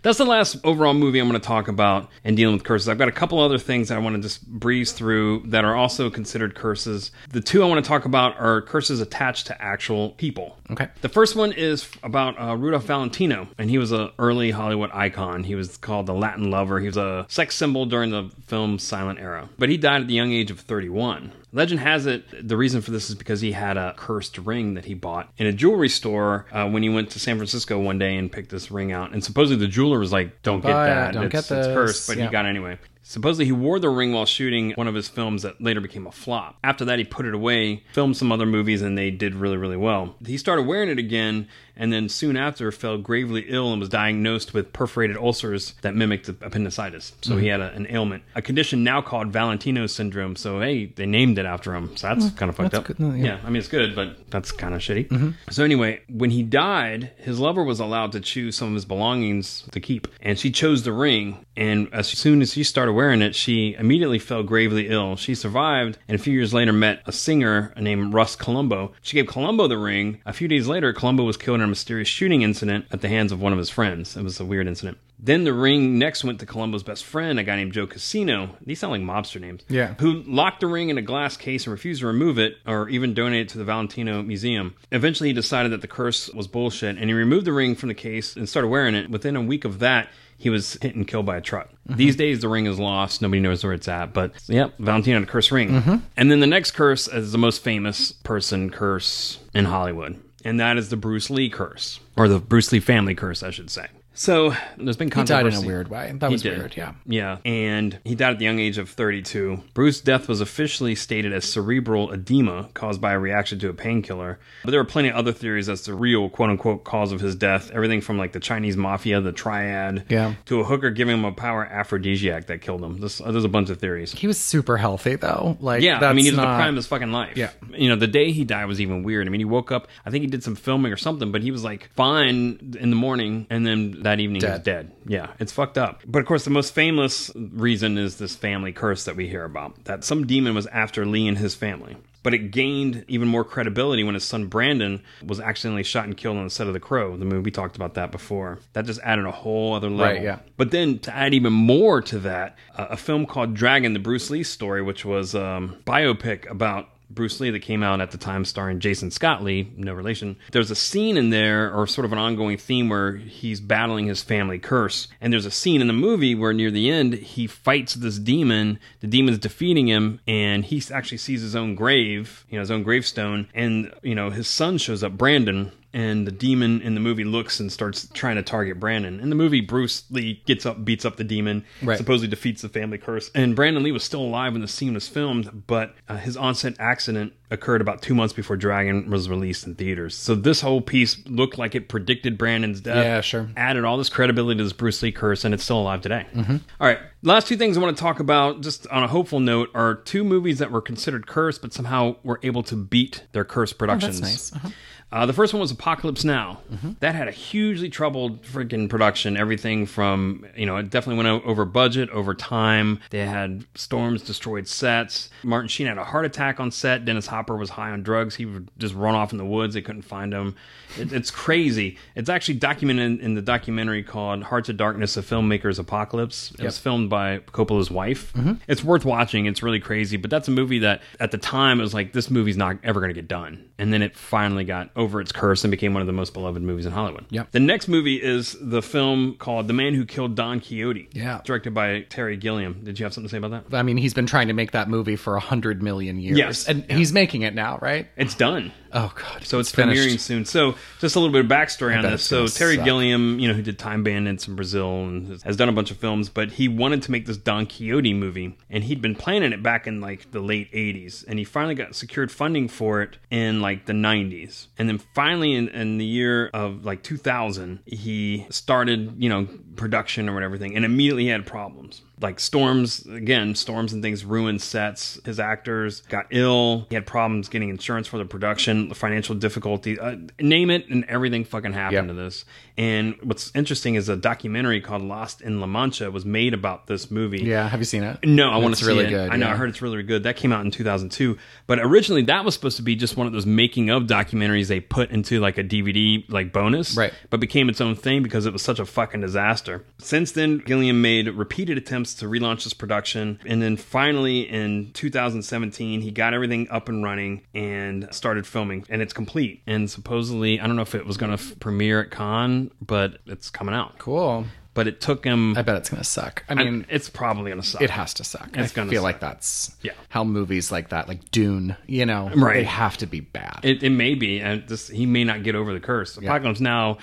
That's the last overall movie I'm going to talk about and dealing with curses. I've got a couple other things that I want to just breeze through that are also considered curses. The two I want to talk about are curses attached to actual people. Okay. The first one is about uh, Rudolph Valentino, and he was an early Hollywood icon. He was called the Latin lover. He was a sex symbol during the film's silent era, but he died at the young age of 31. Legend has it the reason for this is because he had a cursed ring that he bought in a jewelry store uh, when he went to San Francisco one day and picked this ring out. And supposedly the jeweler was like, "Don't get it, that. don't it's, get it's cursed," but Yeah. he got it anyway. Supposedly, he wore the ring while shooting one of his films that later became a flop. After that, he put it away, filmed some other movies, and they did really, really well. He started wearing it again, and then soon after fell gravely ill and was diagnosed with perforated ulcers that mimicked appendicitis. So he had a, an ailment, a condition now called Valentino syndrome. So, hey, they named it after him. So that's kind of fucked up. good, yeah. yeah, I mean, it's good, but that's kind of shitty. So, anyway, when he died, his lover was allowed to choose some of his belongings to keep, and she chose the ring. And as soon as she started wearing it, she immediately fell gravely ill. She survived, and a few years later met a singer named Russ Columbo. She gave Columbo the ring. A few days later, Columbo was killed in a mysterious shooting incident at the hands of one of his friends. It was a weird incident. Then the ring next went to Columbo's best friend, a guy named Joe Casino. These sound like mobster names. Yeah. Who locked the ring in a glass case and refused to remove it or even donate it to the Valentino Museum. Eventually, he decided that the curse was bullshit and he removed the ring from the case and started wearing it. Within a week of that, he was hit and killed by a truck. Mm-hmm. These days, the ring is lost. Nobody knows where it's at. But yep, Valentino had a cursed ring. Mm-hmm. And then the next curse is the most famous person curse in Hollywood. And that is the Bruce Lee curse, or the Bruce Lee family curse, I should say. So there's been He died in a weird way. That was weird, yeah. Yeah, and he died at the young age of 32. Bruce's death was officially stated as cerebral edema caused by a reaction to a painkiller. But there were plenty of other theories as to real quote unquote cause of his death. Everything from like the Chinese mafia, the triad, Yeah. to a hooker giving him a power aphrodisiac that killed him. This, uh, there's a bunch of theories. He was super healthy though. Like Yeah, I mean, he was not, the prime of his fucking life. Yeah. You know, the day he died was even weird. I mean, he woke up, I think he did some filming or something, but he was like fine in the morning, and then that evening he was Dead. dead. Yeah, it's fucked up. But of course, the most famous reason is this family curse that we hear about that some demon was after Lee and his family. But it gained even more credibility when his son Brandon was accidentally shot and killed on the set of The Crow, the movie. We talked about that before. That just added a whole other level. Right, yeah. But then to add even more to that, uh, a film called Dragon, the Bruce Lee story, which was um, biopic about Bruce Lee that came out at the time starring Jason Scott Lee, no relation. There's a scene in there, or sort of an ongoing theme, where he's battling his family curse. And there's a scene in the movie where near the end, he fights this demon. The demon's defeating him, and he actually sees his own grave, you know, his own gravestone. And, you know, his son shows up, Brandon, and the demon in the movie looks and starts trying to target Brandon. In the movie, Bruce Lee gets up, beats up the demon, Right. supposedly defeats the family curse. And Brandon Lee was still alive when the scene was filmed, but uh, his onset accident occurred about two months before Dragon was released in theaters. So this whole piece looked like it predicted Brandon's death. Yeah, sure. Added all this credibility to this Bruce Lee curse, and it's still alive today. Mm-hmm. right. Last two things I want to talk about, just on a hopeful note, are two movies that were considered cursed, but somehow were able to beat their cursed productions. nice. Uh-huh. Uh, the first one was Apocalypse Now. That had a hugely troubled freaking production. Everything from, you know, it definitely went over budget, over time. They had storms, destroyed sets. Martin Sheen had a heart attack on set. Dennis Hopper was high on drugs. He would just run off in the woods. They couldn't find him. It, it's crazy. It's actually documented in, in the documentary called Hearts of Darkness, A Filmmaker's Apocalypse. It was filmed by Coppola's wife. It's worth watching. It's really crazy. But that's a movie that at the time it was like, this movie's not ever going to get done. And then it finally got over its curse and became one of the most beloved movies in Hollywood. Yep. The next movie is the film called The Man Who Killed Don Quixote. Yeah. Directed by Terry Gilliam. Did you have something to say about that? I mean, he's been trying to make that movie for a hundred million years. Yes. and Yeah. he's making it now, right? It's done. Oh god, So it's, finished. premiering soon. So just a little bit of backstory on this. So Terry suck. Gilliam, you know, who did Time Bandits in Brazil and has- has done a bunch of films, but he wanted to make this Don Quixote movie, and he'd been planning it back in like the late '80s, and he finally got secured funding for it in like the '90s, and then finally in, in the year of like 2000, he started, you know, production or whatever thing, and immediately had problems like storms again storms and things ruined sets. His actors got ill. He had problems getting insurance for the production financial difficulty uh, name it and everything fucking happened Yep. to this and what's interesting is a documentary called lost in la mancha was made about this movie Yeah, have you seen it? no, I want to see really it. good, I know. yeah. I heard it's really, good. That came out in 2002. But originally, that was supposed to be just one of those making of documentaries they put into like a DVD like bonus, Right. But became its own thing because it was such a fucking disaster. Since then, Gilliam made repeated attempts to relaunch this production, and then finally in 2017, he got everything up and running and started filming, and it's complete. And supposedly, I don't know if it was going to f- premiere at Cannes, but it's coming out. Cool. But it took him. I bet it's gonna suck. I I mean, it's probably going to suck. it has to suck. It's I gonna feel suck. like that's Yeah. how movies like that, like Dune, you know, Right. they have to be bad. It, it may be, and this, he may not get over the curse. Apocalypse Now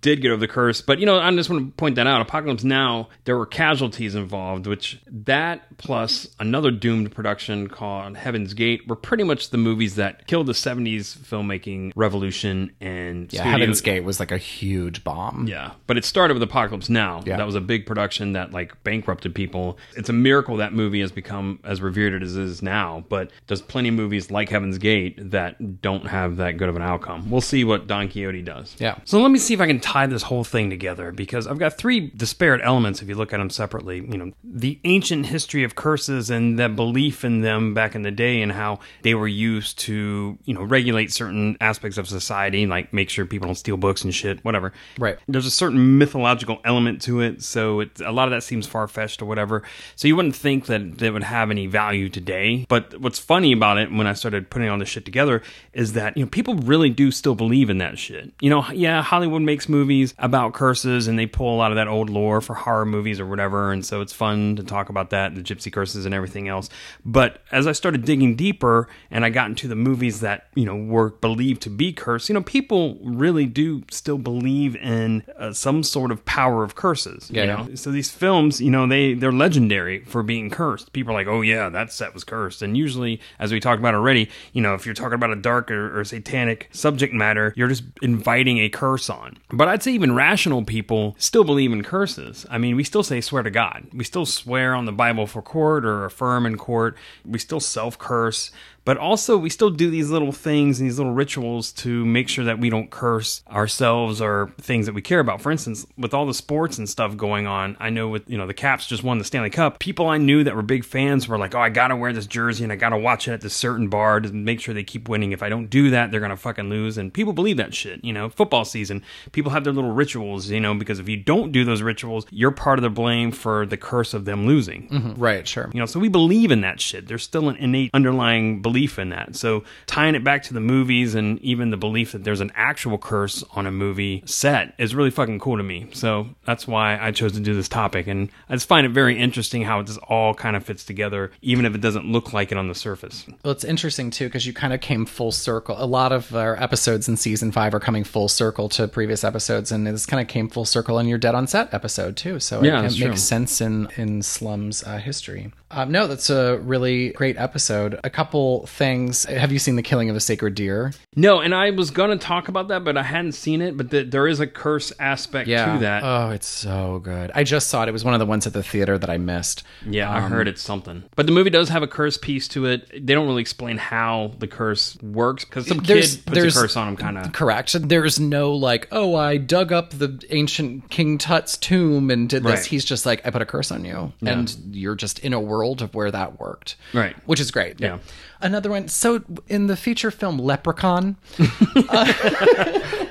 did get over the curse, but you know, I just want to point that out. Apocalypse Now, there were casualties involved, which that plus another doomed production called Heaven's Gate were pretty much the movies that killed the '70s filmmaking revolution and yeah, studio- Heaven's Gate was like a huge bomb. yeah, but it started with Apocalypse Now. Yeah. That was a big production that like bankrupted people. It's a miracle that movie has become as revered as it is now. But there's plenty of movies like Heaven's Gate that don't have that good of an outcome. We'll see what Don Quixote does. Yeah. So let me see if I can tie this whole thing together because I've got three disparate elements if you look at them separately. You know, the ancient history of curses and the belief in them back in the day and how they were used to, you know, regulate certain aspects of society, like make sure people don't steal books and shit, whatever. Right. There's a certain mythological element to it, so it, a lot of that seems far fetched or whatever. So you wouldn't think that it would have any value today. But what's funny about it when I started putting all this shit together is that you know people really do still believe in that shit. You know, yeah, Hollywood makes movies about curses and they pull a lot of that old lore for horror movies or whatever, and so it's fun to talk about that, the gypsy curses and everything else. But as I started digging deeper and I got into the movies that you know were believed to be cursed, you know, people really do still believe in uh, some sort of power of curses. Yeah, you yeah. know? So these films, you know, they they're legendary for being cursed. People are like, oh yeah, that set was cursed. And usually, as we talked about already, you know, if you're talking about a dark or, or satanic subject matter, you're just inviting a curse on. But I'd say even rational people still believe in curses. I mean, we still say swear to God. We still swear on the Bible for court or affirm in court. We still self curse. But also, we still do these little things and these little rituals to make sure that we don't curse ourselves or things that we care about. For instance, with all the sports and stuff going on, I know with, you know, the Caps just won the Stanley Cup. People I knew that were big fans were like, oh, I gotta wear this jersey and I gotta watch it at this certain bar to make sure they keep winning. If I don't do that, they're gonna fucking lose. And people believe that shit, you know, football season. People have their little rituals, you know, because if you don't do those rituals, you're part of the blame for the curse of them losing. Mm-hmm. Right, sure. You know, so we believe in that shit. There's still an innate underlying belief belief in that. So tying it back to the movies and even the belief that there's an actual curse on a movie set is really fucking cool to me. So that's why I chose to do this topic. And I just find it very interesting how it just all kind of fits together, even if it doesn't look like it on the surface. Well, it's interesting too because you kind of came full circle. A lot of our episodes in season five are coming full circle to previous episodes, and this kind of came full circle in your Dead on Set episode too. So Yeah, it, makes sense in in Slum's uh, history. Um, no, that's a really great episode. A couple things. Have you seen The Killing of a Sacred Deer? No, and I was going to talk about that, but I hadn't seen it. But th there is a curse aspect to that. Oh, it's so good. I just saw it. It was one of the ones at the theater that I missed. Yeah, I Um, heard it's something. But the movie does have a curse piece to it. They don't really explain how the curse works because some There's- kid puts there's- a curse on him, kind of. Correct. There's no like, oh, I dug up the ancient King Tut's tomb and did this. Right. He's just like, I put a curse on you, Yeah. and you're just in a world of where that worked. Right. Which is great. Yeah. Another one. So in the feature film Leprechaun,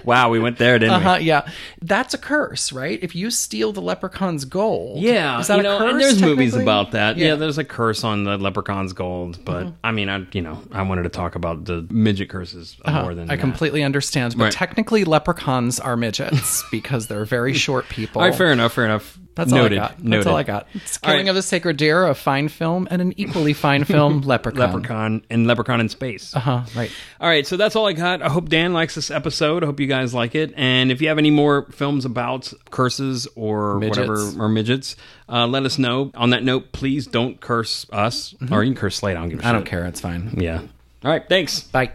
Wow, we went there, didn't uh huh, yeah, that's a curse, right? If you steal the leprechaun's gold. Yeah, is that you a know, curse? and there's movies about that. Yeah. Yeah. there's a curse on the leprechaun's gold, but Mhm. I mean, I you know, I wanted to talk about the midget curses Uh-huh. more than that. I that. completely understand, but Right. technically leprechauns are midgets because they're very short people. All right, fair enough, fair enough. That's Noted. all I got. That's Noted. all I got. It's Killing right. of the Sacred Deer, a fine film, and an equally fine film, Leprechaun. Leprechaun and Leprechaun in Space. Uh huh. Right. All right, so that's all I got. I hope Dan likes this episode. I hope you guys like it. And if you have any more films about curses or Midgets. whatever or midgets, uh, let us know. On that note, please don't curse us, or you can curse Slade. I don't give a Mm-hmm. I don't care. It's fine. Yeah. All right. Thanks. Bye.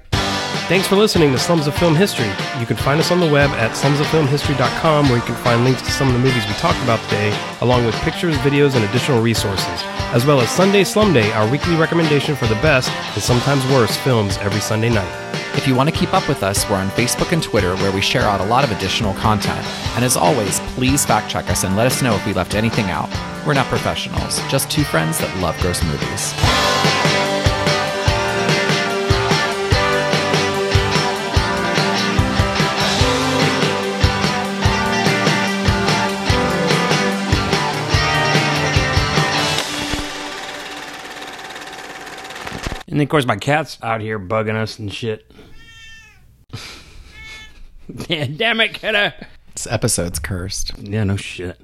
Thanks for listening to Slums of Film History. You can find us on the web at slumsoffilmhistory.com where you can find links to some of the movies we talked about today, along with pictures, videos, and additional resources, as well as Sunday Slum Day, our weekly recommendation for the best and sometimes worst films every Sunday night. If you want to keep up with us, we're on Facebook and Twitter where we share out a lot of additional content. And as always, please fact check us and let us know if we left anything out. We're not professionals, just two friends that love gross movies. And of course, my cat's out here bugging us and shit. yeah, damn it, kiddo. This episode's cursed. Yeah, no shit.